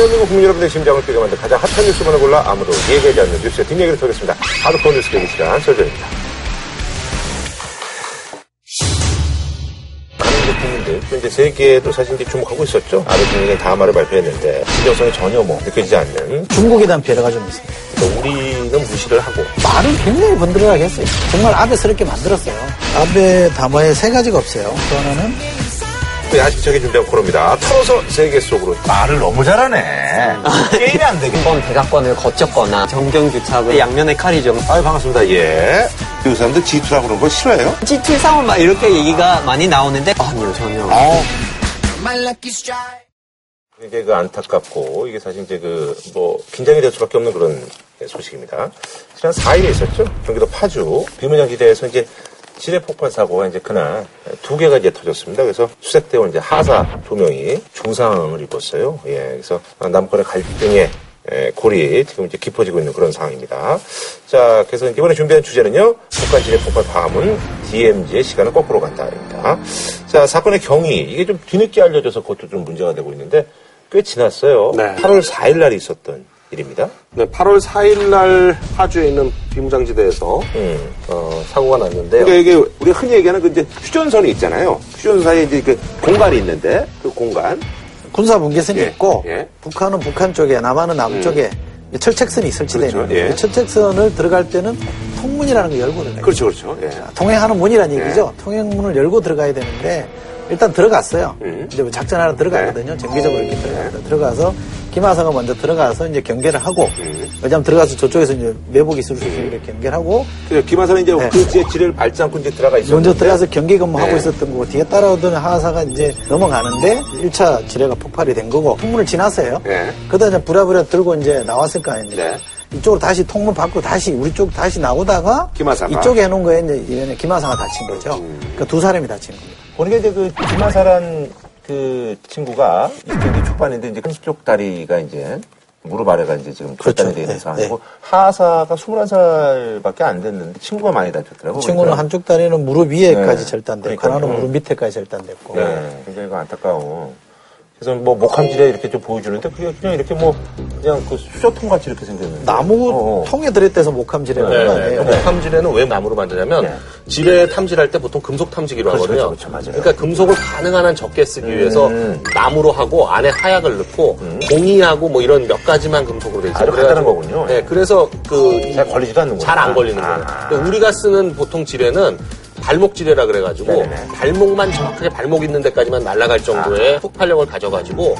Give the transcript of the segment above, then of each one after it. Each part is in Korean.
대한민국 국민 여러분의 심장을 뛰게 만든 가장 핫한 뉴스만을 골라 아무도 얘기하지 않는 뉴스의 뒷얘기를 털겠습니다. 하드코어 뉴스 대기 시간. 많은 대통령들, 또 이제 세계도 사실 이제 주목하고 있었죠. 아베 총리가 다음화를 발표했는데 진정성이 전혀 뭐 느껴지지 않는 중국에 대한 배려가 좀 있습니다. 그러니까 우리는 무시를 하고 말을 굉장히 번들어하게 했어요. 정말 아베스럽게 만들었어요. 아베 담화에 세 가지가 없어요. 또 하나는 또 야식적인 준비한 코너입니다. 털어서 세계 속으로 말을 너무 잘하네. 게임이 안 되게. 이번 대각관을 거쳤거나 정경주차고 양면의 칼이죠. 아유 반갑습니다. 예. 그 사람들 G2라고 그런 거 싫어해요? G2 싸움 막 이렇게 얘기가 많이 나오는데 아니요 전혀. 이게 그 안타깝고 이게 사실 이제 그 뭐 긴장이 될 수밖에 없는 그런 소식입니다. 지난 4일에 있었죠. 경기도 파주 비문양 지대에서 이제 지뢰 폭발 사고가 이제 그날 두 개가 이제 터졌습니다. 그래서 수색대원 이제 하사 두 명이 중상을 입었어요. 예, 그래서 남권의 갈등의 예, 골이 지금 이제 깊어지고 있는 그런 상황입니다. 자, 그래서 이번에 준비한 주제는요, 북한 지뢰 폭발 파문, DMZ의 시간은 거꾸로 간다입니다. 자, 사건의 경위, 이게 좀 뒤늦게 알려져서 그것도 좀 문제가 되고 있는데, 꽤 지났어요. 네. 8월 4일 날 있었던 일입니다. 네, 8월 4일 날 파주에 있는 비무장지대에서 음. 어, 사고가 났는데요. 그러니까 이게 우리가 흔히 얘기하는 그 이제 휴전선이 있잖아요. 휴전선 사이에 이제 그 공간이 있는데, 그 공간. 군사 분계선이 예, 있고 예. 북한은 북한 쪽에 남한은 남쪽에 철책선이 설치되어 그렇죠, 있는데 예. 그 철책선을 들어갈 때는 통문이라는 걸 열고 들어가요. 그렇죠, 그렇죠. 예. 통행하는 문이라는 얘기죠. 통행문을 열고 들어가야 되는데 일단 들어갔어요. 음. 이제 뭐 작전하러 들어가거든요. 정기적으로 이렇게 들어갑니다. 들어가서 김하성은 먼저 들어가서 이제 경계를 하고 음. 왜냐하면 들어가서 저쪽에서 이제 매복 있을 수 있게 이렇게 경계를 하고 그래서 김하선은 이제 네. 그 지에 지뢰를 밟지 않고 이제 들어가 있었는데. 먼저 들어가서 경계 근무하고 네. 있었던 거고 뒤에 따라오던 하사가 이제 넘어가는데 1차 지뢰가 폭발이 된 거고 통문을 지났어요. 네. 그러다 이제 부랴부랴 들고 이제 나왔을 거 아닙니까? 네. 이쪽으로 다시 통문 받고 다시 우리 쪽 다시 나오다가 김하사가. 이쪽에 해놓은 거에 이제 이번에 김하사가 다친 거죠. 음. 그러니까 두 사람이 다친 겁니다. 보니까 이제 그 김하사란 그 친구가 이 경기 초반인데 이제 한쪽 다리가 이제 무릎 아래가 이제 지금 그렇죠. 절단이 되어 있는 네, 상황이고 하사가 21살밖에 안 됐는데 친구가 많이 다쳤더라고요. 친구는 그러니까 한쪽 다리는 무릎 위에까지 네. 절단됐고 그러니까요. 하나는 무릎 밑에까지 절단됐고 네, 굉장히 그 안타까워. 그래서 뭐 목함질에 이렇게 좀 보여주는데 그게 그냥 이렇게 뭐 그냥 그 수저통 같이 이렇게 생겼는데 나무 어. 통에 들었대서 목함질이라는 네, 거 네. 그 목함질에는 왜 나무로 만드냐면 네. 지뢰 탐지할 때 보통 금속 탐지기로 그렇죠, 하거든요. 그렇죠, 그렇죠, 맞아요. 러니까 금속을 가능한 한 적게 쓰기 위해서 음. 나무로 하고 안에 하약을 넣고 공이하고 뭐 이런 몇 가지만 금속으로 돼 있어요. 아주 간단한 거군요. 네, 그래서 그 잘 걸리지도 않는 거예요. 잘안 걸리는 거예요. 아. 근데 우리가 쓰는 보통 지뢰는 발목 지뢰라 그래가지고 네네네. 발목만 정확하게 발목 있는 데까지만 날아갈 정도의 폭발력을 가져가지고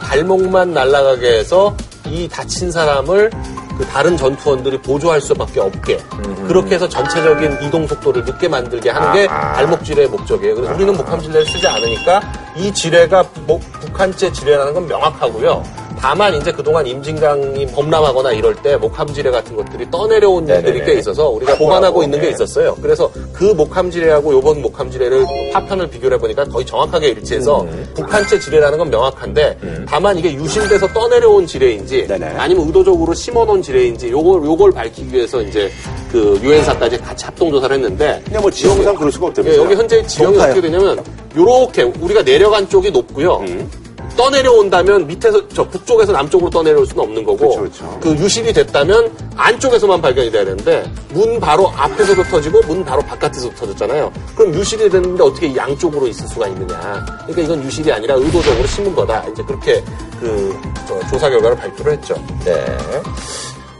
발목만 날아가게 해서 이 다친 사람을 그 다른 전투원들이 보조할 수밖에 없게 그렇게 해서 전체적인 이동 속도를 늦게 만들게 하는 게 아, 아. 발목 지뢰의 목적이에요. 그래서 우리는 목함 지뢰를 쓰지 않으니까 이 지뢰가 목- 북한제 지뢰라는 건 명확하고요. 다만 이제 그동안 임진강이 범람하거나 이럴 때 목함지뢰 같은 것들이 떠내려온 네네네. 일들이 꽤 있어서 우리가 확보하고, 보관하고 있는 게 네. 있었어요. 그래서 그 목함지뢰하고 요번 목함지뢰를 파편을 비교를 해보니까 거의 정확하게 일치해서 음. 북한체 지뢰라는 건 명확한데 다만 이게 유실돼서 떠내려온 지뢰인지 네네. 아니면 의도적으로 심어놓은 지뢰인지 요걸 요걸 밝히기 위해서 이제 그 유엔사까지 같이 합동 조사를 했는데 그냥 뭐 지형상 그럴 수가 예, 없다면서요. 여기 현재 지형이. 어떻게 되냐면 요렇게 우리가 내려간 쪽이 높고요. 음. 떠내려온다면 밑에서 저 북쪽에서 남쪽으로 떠내려올 수는 없는 거고 그렇죠, 그렇죠. 그 유실이 됐다면 안쪽에서만 발견이 돼야 되는데 문 바로 앞에서도 터지고 문 바로 바깥에서도 터졌잖아요. 그럼 유실이 됐는데 어떻게 양쪽으로 있을 수가 있느냐? 그러니까 이건 유실이 아니라 의도적으로 심은 거다. 이제 그렇게 그 저, 조사 결과를 발표를 했죠. 네.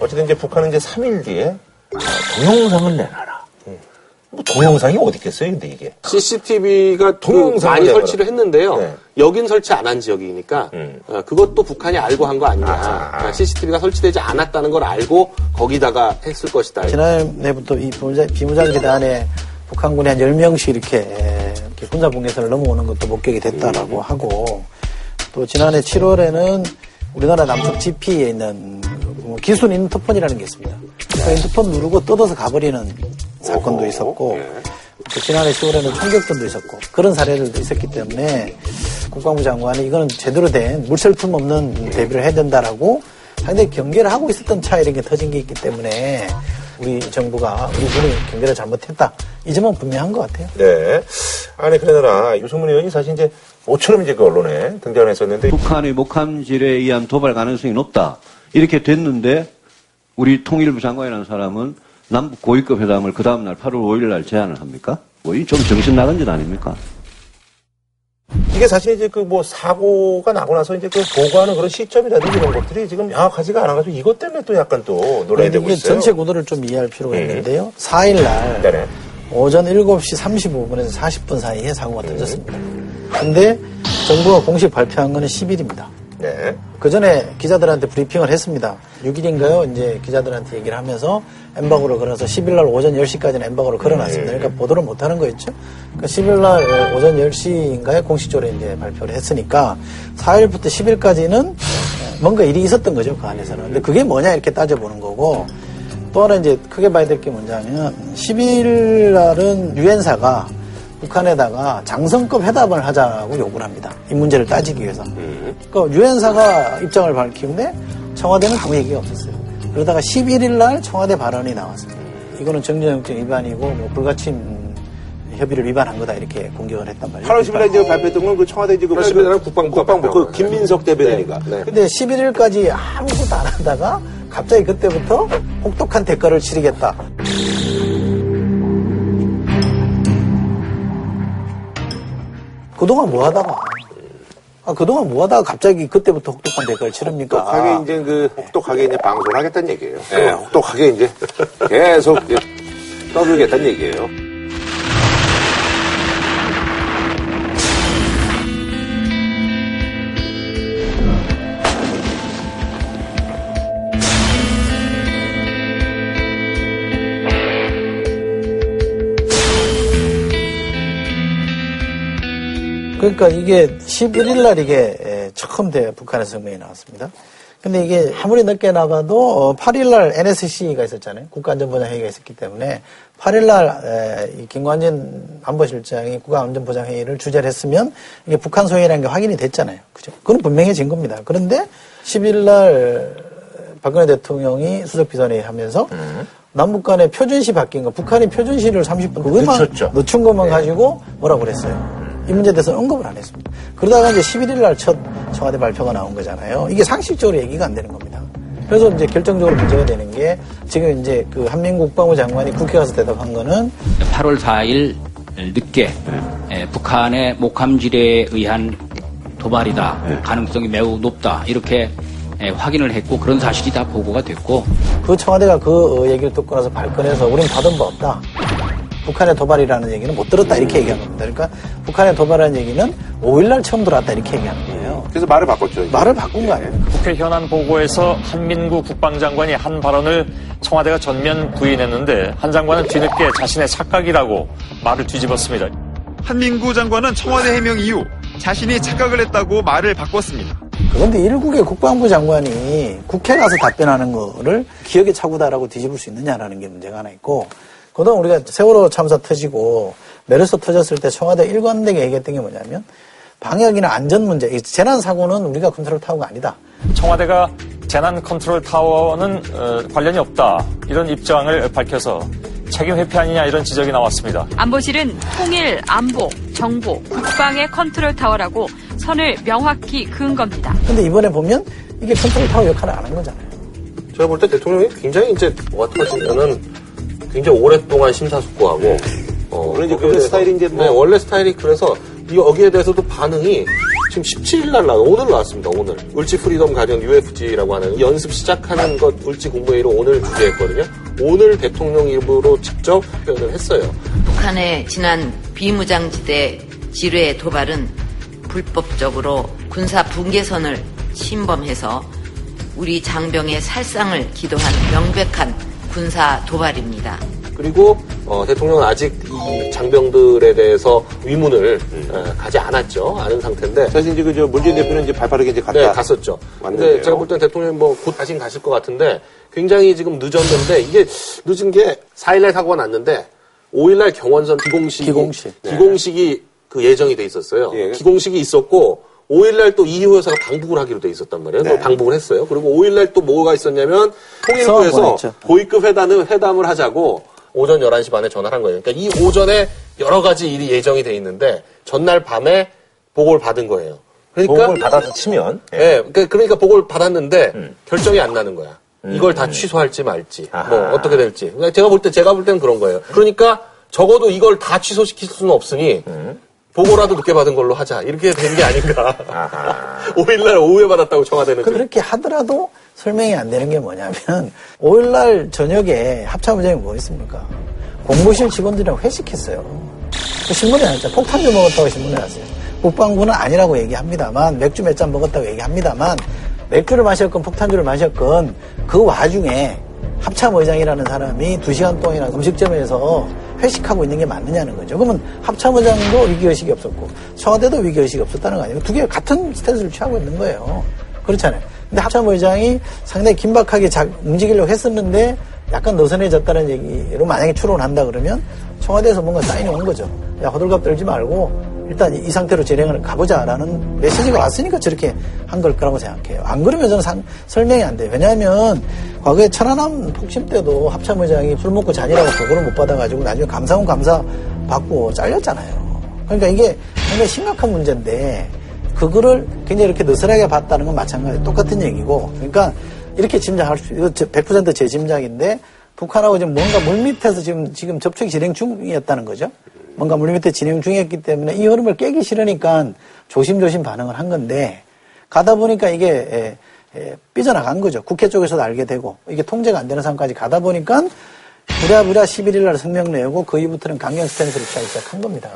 어쨌든 이제 북한은 이제 3일 뒤에 아, 동영상을 내놔라. 뭐 동영상이 어디 있겠어요, 근데 이게. CCTV가 동영상을 많이. 설치를 했는데요. 네. 여긴 설치 안 한 지역이니까 음. 어, 그것도 북한이 알고 한 거 아니냐. 아하. CCTV가 설치되지 않았다는 걸 알고 거기다가 했을 것이다. 지난해부터 이 비무장, 비무장지대 안에 북한군이 한 10명씩 이렇게, 이렇게 군사 분계선을 넘어오는 것도 목격이 됐다라고 하고 또 지난해 7월에는 우리나라 남쪽 GP에 있는 뭐 기순 인터폰이라는 게 있습니다. 그 인터폰 누르고 뜯어서 가버리는 사건도 있었고 또 지난해 10월에는 총격전도 있었고 그런 사례들도 있었기 때문에 국방부 장관이 이거는 제대로 된 물설품 없는 대비를 해야 된다라고 상당히 경계를 하고 있었던 차에 이렇게 터진 게 있기 때문에 우리 정부가 우리 군이 경계를 잘못했다. 이 점은 분명한 것 같아요. 네. 아니, 그러나 유승문 의원이 사실 이제 모처럼 이제 그 언론에 등장을 했었는데 북한의 목함질에 의한 도발 가능성이 높다. 이렇게 됐는데 우리 통일부 장관이라는 사람은 남북 고위급 회담을 그 다음날 8월 5일 날 제안을 합니까? 뭐, 이좀 정신 나간 짓 아닙니까? 이게 사실 이제 그 뭐 사고가 나고 나서 이제 그 보고하는 그런 시점이라든지 이런 것들이 지금 명확하지가 않아가지고 이것 때문에 또 약간 또 논란이 되고 이게 있어요. 전체 구도를 좀 이해할 필요가 음. 있는데요. 4일 날 네네. 오전 7시 35분에서 40분 사이에 사고가 터졌습니다. 근데 정부가 공식 발표한 거는 10일입니다. 네. 그 전에 기자들한테 브리핑을 했습니다. 6일인가요? 이제 기자들한테 얘기를 하면서 엠바고를 걸어서 10일 날 오전 10시까지는 엠바고를 걸어놨습니다. 그러니까 보도를 못 하는 거였죠. 그러니까 10일 날 오전 10시인가에 공식적으로 이제 발표를 했으니까 4일부터 10일까지는 뭔가 일이 있었던 거죠. 그 안에서는. 근데 그게 뭐냐 이렇게 따져보는 거고 또 하나 이제 크게 봐야 될 게 뭐냐면 10일 날은 유엔사가 북한에다가 장성급 회담을 하자고 요구를 합니다. 이 문제를 따지기 위해서. 그러니까 유엔사가 입장을 밝히는데 청와대는 아무 얘기가 없었어요. 그러다가 11일 날 청와대 발언이 나왔어요. 이거는 정전협정 위반이고 뭐 불가침 협의를 위반한 거다 이렇게 공격을 했단 말이에요. 8월 10일에 이제 발표했던 건 그 청와대 지금 8월 10일 날은 국방부 국방부 그. 김민석 대변인이가 네. 근데 11일까지 아무것도 안 하다가 갑자기 그때부터 혹독한 대가를 치르겠다. 그동안 뭐 하다가 아, 그동안 뭐 하다가 갑자기 그때부터 혹독한 대가를 치릅니까? 혹독하게 이제 그 혹독하게 이제 방송을 하겠다는 얘기예요. 예, 혹독하게 이제 계속 이제 떠들겠다는 얘기예요. 그러니까 이게 11일 날 이게 에, 처음 대 북한의 성명이 나왔습니다. 근데 이게 아무리 늦게 나가도 8일 날 NSC가 있었잖아요. 국가안전보장 회의가 있었기 때문에 8일 날 김관진 안보실장이 국가안전보장 회의를 주재를 했으면 이게 북한 소행이라는 게 확인이 됐잖아요. 그죠? 그건 분명해진 겁니다. 그런데 10일 날 박근혜 대통령이 수석비서회의 하면서 남북 간의 표준시 바뀐 거, 북한이 표준시를 30분 그것만 늦췄죠. 늦춘 것만 가지고 뭐라고 그랬어요. 이 문제에 대해서 언급을 안 했습니다. 그러다가 이제 11일 날 첫 청와대 발표가 나온 거잖아요. 이게 상식적으로 얘기가 안 되는 겁니다. 그래서 이제 결정적으로 문제가 되는 게 지금 이제 그 한민국 국방부 장관이 국회 가서 대답한 거는 8월 4일 늦게 에, 북한의 목함질에 의한 도발이다. 가능성이 매우 높다. 이렇게 에, 확인을 했고 그런 사실이 다 보고가 됐고 그 청와대가 그 어, 얘기를 듣고 나서 발끈해서 우린 받은 바 없다. 북한의 도발이라는 얘기는 못 들었다 이렇게 얘기한 겁니다. 그러니까 북한의 도발이라는 얘기는 5일날 처음 들어왔다 이렇게 얘기하는 거예요. 그래서 말을 바꿨죠. 이제. 말을 바꾼 거 아닙니까? 국회 현안 보고에서 한민구 국방장관이 한 발언을 청와대가 전면 부인했는데 한 장관은 뒤늦게 자신의 착각이라고 말을 뒤집었습니다. 한민구 장관은 청와대 해명 이후 자신이 착각을 했다고 말을 바꿨습니다. 그런데 일국의 국방부 장관이 국회 가서 답변하는 거를 기억에 차고다라고 뒤집을 수 있느냐라는 게 문제가 하나 있고 그동안 우리가 세월호 참사 터지고 메르스 터졌을 때 청와대 일관되게 얘기했던 게 뭐냐면 방역이나 안전 문제, 이 재난 사고는 우리가 컨트롤 타워가 아니다. 청와대가 재난 컨트롤 타워는 어, 관련이 없다 이런 입장을 밝혀서 책임 회피 아니냐 이런 지적이 나왔습니다. 안보실은 통일, 안보, 정보, 국방의 컨트롤 타워라고 선을 명확히 그은 겁니다. 근데 이번에 보면 이게 컨트롤 타워 역할을 안 한 거잖아요. 제가 볼 때 대통령이 굉장히 이제 뭐가 터지면은 굉장히 오랫동안 심사숙고하고 어, 대해서- 스타일이 이제 뭐- 네, 원래 스타일이 그래서 이 여기에 대해서도 반응이 지금 17일 날 나와 오늘 나왔습니다. 오늘 을지 프리덤 가디언 UFG라고 하는 연습 시작하는 것 을지 국무회의로 오늘 주재했거든요. 오늘 대통령 입으로 직접 표현을 했어요. 북한의 지난 비무장지대 지뢰 도발은 불법적으로 군사 분계선을 침범해서 우리 장병의 살상을 기도한 명백한 군사 도발입니다. 그리고 어, 대통령은 아직 이 장병들에 대해서 위문을 에, 가지 않았죠. 않은 상태인데 사실 이제 그저 문재인 대표는 이제 발빠르게 이제 갔다. 네, 갔었죠. 왔는데요. 근데 제가 볼 땐 대통령이 뭐곧 다시 가실 것 같은데 굉장히 지금 늦었는데 이게 늦은 게 4일날 사고가 났는데 5일날 경원선 기공식이 기공식. 기공식이 그 예정이 돼 있었어요. 예. 기공식이 있었고 5일날 또 이희호 여사가 방북을 하기로 돼 있었단 말이에요. 네. 또 방북을 했어요. 그리고 5일날 또 뭐가 있었냐면 통일부에서. 고위급 회담을 회담을 하자고 오전 11시 반에 전화를 한 거예요. 그러니까 이 오전에 여러 가지 일이 예정이 돼 있는데 전날 밤에 보고를 받은 거예요. 그러니까 보고를 받아서 치면 예, 그- 그러니까 보고를 받았는데 음. 결정이 안 나는 거야. 이걸 다 취소할지 말지, 아하. 뭐 어떻게 될지. 그러니까 제가 볼 때 제가 볼 때는 그런 거예요. 그러니까 적어도 이걸 다 취소시킬 수는 없으니 음. 보고라도 늦게 받은 걸로 하자. 이렇게 된 게 아닌가. 아하. 5일날 오후에 받았다고 청와대는 좀. 그렇게 하더라도 설명이 안 되는 게 뭐냐면 5일날 저녁에 합참의장이 뭐 했습니까? 공무실 직원들이랑 회식했어요. 그 신문에 나왔죠. 폭탄주 먹었다고 신문에 나왔어요. 국방부는 아니라고 얘기합니다만 맥주 몇 잔 먹었다고 얘기합니다만 맥주를 마셨건 폭탄주를 마셨건 그 와중에 합참 의장이라는 사람이 두 시간 동안이나 음식점에서 회식하고 있는 게 맞느냐는 거죠. 그러면 합참 의장도 위기의식이 없었고 청와대도 위기의식이 없었다는 거 아니에요. 두 개 같은 스탠스를 취하고 있는 거예요. 그렇잖아요. 근데 합참 의장이 상당히 긴박하게 자- 움직이려고 했었는데 약간 느슨해졌다는 얘기로 만약에 추론한다 그러면 청와대에서 뭔가 사인이 온 거죠. 야, 호들갑 떨지 말고 일단 이 상태로 진행을 가보자라는 메시지가 왔으니까 저렇게 한 걸 거라고 생각해요. 안 그러면 저는 상- 설명이 안 돼요. 왜냐하면 과거에 천안함 폭침 때도 합참 의장이 술 먹고 잔이라고 보고를 못 받아가지고 나중에 감사원 감사 받고 잘렸잖아요. 그러니까 이게 굉장히 심각한 문제인데 그거를 굉장히 이렇게 느슨하게 봤다는 건 마찬가지 똑같은 얘기고 그러니까 이렇게 짐작할 수 이거 100%제 짐작인데 북한하고 지금 뭔가 물밑에서 지금 지금 접촉이 진행 중이었다는 거죠. 뭔가 물밑에 진행 중이었기 때문에 이 흐름을 깨기 싫으니까 조심조심 반응을 한 건데 가다 보니까 이게 에, 에, 삐져나간 거죠. 국회 쪽에서도 알게 되고 이게 통제가 안 되는 상황까지 가다 보니까 부랴부랴 11일 날 성명 내고 그 이후부터는 강경 스탠스를 취하기 시작한 겁니다.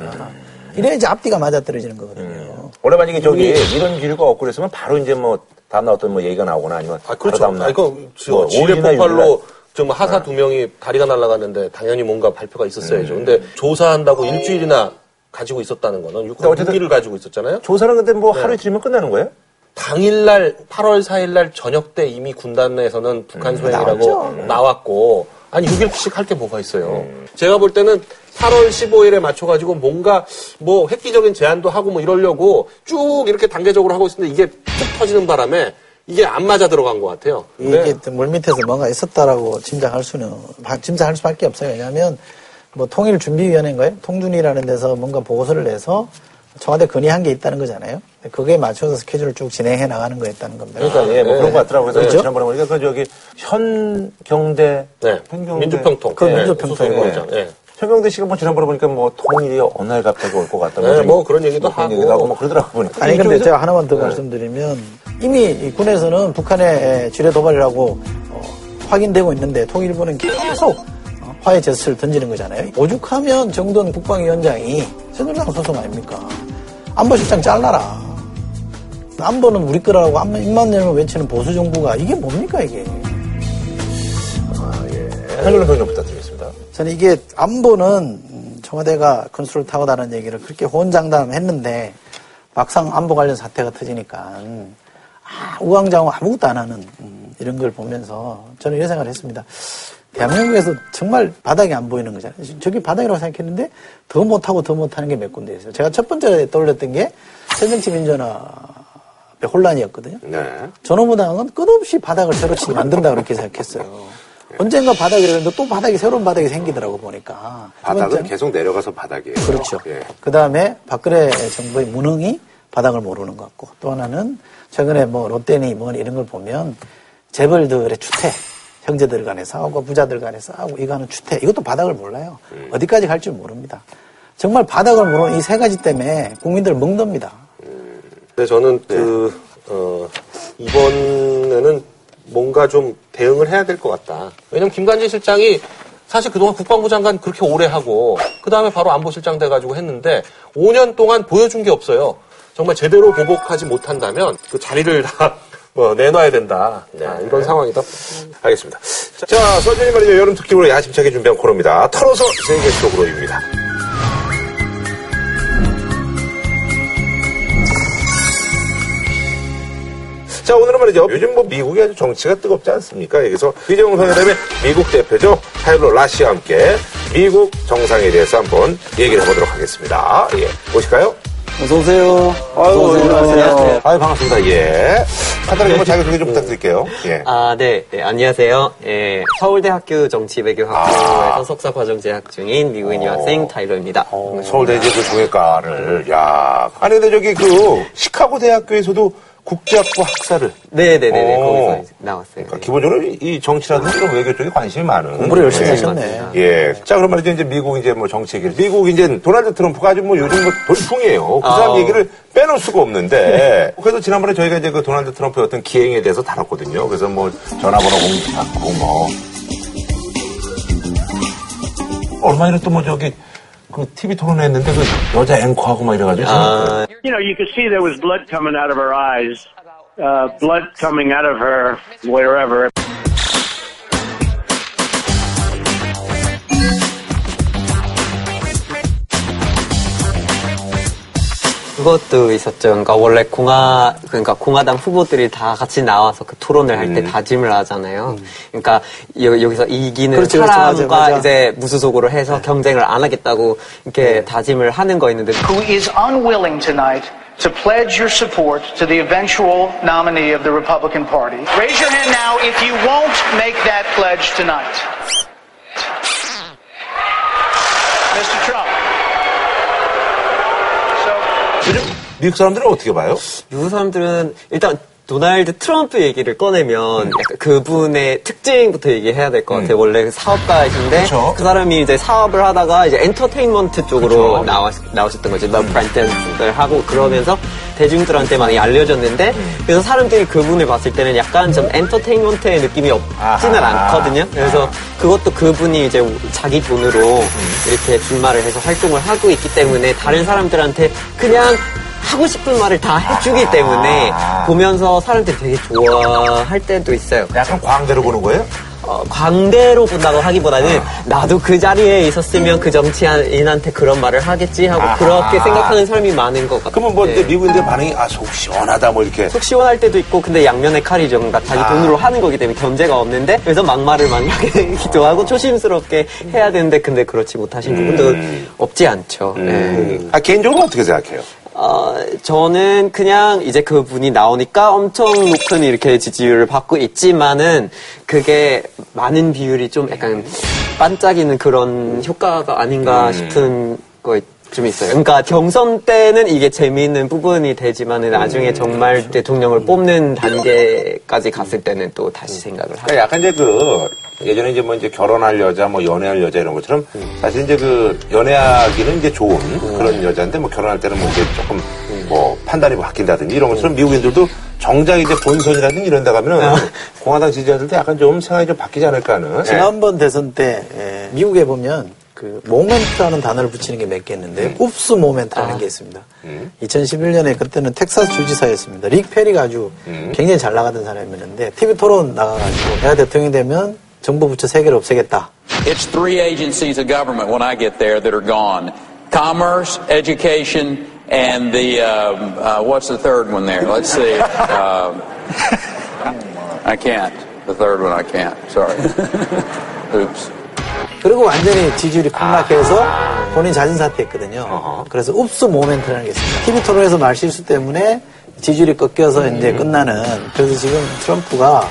이래야 이제 앞뒤가 맞아떨어지는 거거든요. 원래 만약에 저기 이런 기류가 없고 그랬으면 바로 이제 뭐 다음 날 어떤 뭐 얘기가 나오거나 아니면 아, 그렇죠. 바로 다음 날 아, 이거 뭐 지뢰 5일이나 폭발로 좀 하사 두 명이 다리가 날아갔는데 당연히 뭔가 발표가 있었어야죠. 근데 조사한다고 일주일이나 가지고 있었다는 거는 육군 어쨌든- 무기를 가지고 있었잖아요. 조사는 근데 뭐 네. 하루 이틀이면 끝나는 거예요? 당일날 8월 4일날 저녁 때 이미 군단 내에서는 북한 소행이라고 나왔죠. 나왔고 아니 6일씩 할 게 뭐가 있어요. 제가 볼 때는 8월 15일에 맞춰가지고 뭔가 뭐 획기적인 제안도 하고 뭐 이러려고 쭉 이렇게 단계적으로 하고 있었는데 이게 툭 터지는 바람에 이게 안 맞아 들어간 것 같아요. 이게 네. 또 물밑에서 뭔가 있었다라고 짐작할 수는 바- 짐작할 수밖에 없어요. 왜냐하면 뭐 통일준비위원회인가요? 통준이라는 데서 뭔가 보고서를 내서 청와대 건의한 게 있다는 거잖아요. 그거에 맞춰서 스케줄을 쭉 진행해 나가는 거였다는 겁니다. 그러니까 예, 뭐 그런 것 같더라고요. 그래서 그렇죠? 지난번에 보니까 그 저기 현경대 네. 현경대 민주평통. 그 네. 민주평통이고. 소속위원장. 네. 현경대 씨가 뭐 지난번에 보니까 뭐 통일이 어느 날 갑자기 올 것 같다. 네, 뭐 그런 얘기도 그런 하고. 얘기도 하고 뭐 그러더라고 보니까. 아니 근데 제가 하나만 더 네. 말씀드리면 이미 이 군에서는 북한의 지뢰 도발이라고 어, 확인되고 있는데 통일부는 계속 어, 화해 제스처를 던지는 거잖아요. 오죽하면 정돈 국방위원장이 새누리당 소속 아닙니까? 안보실장 잘라라. 안보는 우리 거라고 입만 열면 외치는 보수 정부가 이게 뭡니까 이게? 한글로 평좀 부탁드리겠습니다. 저는 이게 안보는 음, 청와대가 건수를 타고 다는 얘기를 그렇게 호언장담했는데 막상 안보 관련 사태가 터지니까 아, 우왕좌왕 아무것도 안 하는 음, 이런 걸 보면서 저는 이런 생각을 했습니다. 대한민국에서 정말 바닥이 안 보이는 거잖아요. 저기 바닥이라고 생각했는데 더 못하고 더 못하는 게 몇 군데 있어요. 제가 첫 번째 떠올렸던 게 새정치 민주화의 혼란이었거든요. 네. 전후무당은 끝없이 바닥을 새로 치 만든다 그렇게 생각했어요. 언젠가 바닥이 이랬는데 또 바닥이 새로운 바닥이 생기더라고 보니까. 두 바닥은 계속 내려가서 바닥이에요. 그렇죠. 예. 그 다음에 박근혜 정부의 무능이 바닥을 모르는 것 같고 또 하나는 최근에 뭐 롯데니 뭐 이런 걸 보면 재벌들의 추태 형제들 간에 싸우고 부자들 간에 싸우고 이거 하는 추태 이것도 바닥을 몰라요. 어디까지 갈 줄 모릅니다. 정말 바닥을 모르는 이 세 가지 때문에 국민들 멍듭니다. 근데 저는 그, 어, 이번에는 뭔가 좀 대응을 해야 될 것 같다. 왜냐면 김관진 실장이 사실 그동안 국방부 장관 그렇게 오래 하고, 그 다음에 바로 안보실장 돼가지고 했는데, 5년 동안 보여준 게 없어요. 정말 제대로 보복하지 못한다면, 그 자리를 다, 뭐, 내놔야 된다. 아, 이런 상황이다. 알겠습니다. 자, 서준이 말이죠. 여름 특집으로 야심차게 준비한 코너입니다. 털어서 세계 속으로입니다. 자, 오늘은 말이죠. 요즘 뭐 미국이 아주 정치가 뜨겁지 않습니까? 여기서 비정상회담의 미국 대표죠. 타일러 라시와 함께 미국 정상에 대해서 한번 얘기를 해보도록 하겠습니다. 예. 보실까요? 어서오세요. 아유, 안녕하세요. 안녕하세요. 아유, 반갑습니다. 예. 간단하게 뭐 자기 소개 좀 부탁드릴게요. 예. 아, 네. 네, 안녕하세요. 예, 서울대학교 정치외교학부에서 석사 과정 재학 중인 미국인 유학생 타이러입니다. 서울대 이제 그 종회과를, 야 아니, 근데 저기 그, 시카고 대학교에서도 국제학부 학사를. 네네네네. 오. 거기서 이제 나왔어요. 그러니까 기본적으로 이 정치라든지 이런 외교 쪽에 관심이 많은. 공부를 열심히 예. 하셨네. 예. 자, 그럼 말이죠. 이제 미국 이제 뭐 정치 얘기를. 미국 이제 도널드 트럼프가 아주 뭐 요즘 뭐 돌풍이에요. 그 사람 아. 얘기를 빼놓을 수가 없는데. 그래서 지난번에 저희가 이제 그 도널드 트럼프의 어떤 기행에 대해서 다뤘거든요. 그래서 뭐 전화번호 공개하고 뭐. 얼마 전에 또 뭐 저기 그 TV 토론했는데 그 여자 앵커하고 막 이래가지고. 아, You know, you could see there was blood coming out of her eyes, uh, blood coming out of her wherever. 그것도 있었죠. 그러니까 원래 공화, 그러니까 공화당 후보들이 다 같이 나와서 그 토론을 할때 다짐을 하잖아요. 그러니까 여, 여기서 이기는 그렇죠, 그렇죠. 사람과 맞아, 맞아. 이제 무소속으로 해서 경쟁을 안 하겠다고 이렇게 다짐을 하는 거였는데 who is unwilling tonight to pledge your support to the eventual nominee of the Republican Party. Raise your hand now if you won't make that pledge tonight. Mr. Trump. 요즘 미국 사람들은 어떻게 봐요? 미국 사람들은 일단 도널드 트럼프 얘기를 꺼내면 약간 그분의 특징부터 얘기해야 될 것 같아요. 원래 그 사업가이신데 그쵸. 그 사람이 이제 사업을 하다가 이제 엔터테인먼트 쪽으로 나와, 나오셨던 거죠. 뭐 브랜드를 하고 그러면서 대중들한테 많이 알려졌는데 그래서 사람들이 그분을 봤을 때는 약간 좀 엔터테인먼트의 느낌이 없지는 아하. 않거든요. 그래서 그것도 그분이 이제 자기 돈으로 이렇게 준말을 해서 활동을 하고 있기 때문에 다른 사람들한테 그냥 하고 싶은 말을 다 해주기 때문에 보면서 사람들이 되게 좋아할 때도 있어요. 약간 광대로 보는 거예요? 어, 광대로 본다고 하기보다는 나도 그 자리에 있었으면 그 정치인한테 그런 말을 하겠지 하고 아하. 그렇게 생각하는 사람이 많은 것 같아요. 그러면 뭐 네. 미국인들 반응이 아 속 시원하다 뭐 이렇게 속 시원할 때도 있고 근데 양면의 칼이죠. 그러니까 자기 아. 돈으로 하는 거기 때문에 견제가 없는데 그래서 막말을 많이 하기도 하고 조심스럽게 해야 되는데 근데 그렇지 못하신 부분도 없지 않죠. 네. 아 개인적으로 어떻게 생각해요? 어, 저는 그냥 이제 그분이 나오니까 엄청 높은 이렇게 지지율을 받고 있지만은 그게 많은 비율이 좀 약간 반짝이는 그런 효과가 아닌가 싶은 거 좀 있어요. 그러니까 경선 때는 이게 재미있는 부분이 되지만 은 나중에 정말 대통령을 뽑는 단계까지 갔을 때는 또 다시 생각을 하고. 그러니까 약간 이제 그 예전에 이제 뭐 이제 결혼할 여자 뭐 연애할 여자 이런 것처럼 사실 이제 그 연애하기는 이제 좋은 그런 여자인데 뭐 결혼할 때는 뭐 이제 조금 뭐 판단이 바뀐다든지 이런 것처럼 미국인들도 정작 이제 본선이라든지 이런 데 가면은 공화당 지지자들도 약간 좀 생각이 좀 바뀌지 않을까 하는. 지난번 대선 때 예, 미국에 보면 그 moment라는 단어를 붙이는 게몇개 있는데 oops moment라는 게 있습니다. 2011년에 그때는 텍사스 주지사였습니다. 릭 페리가 아주 굉장히 잘 나가던 사람이었는데 TV 토론 나가가지고 내가 대통령이 되면 정부 부처 세 개를 없애겠다. It's three agencies of government when I get there that are gone commerce, education, and the, um, uh, what's the third one there? Let's see. Um, I can't. The third one I can't. Sorry. Oops. 그리고 완전히 지지율이 폭락해서 본인 자진 사퇴했거든요. 그래서 읍스 모멘트라는 게 있습니다. TV 토론에서 말 실수 때문에 지지율이 꺾여서 이제 끝나는 그래서 지금 트럼프가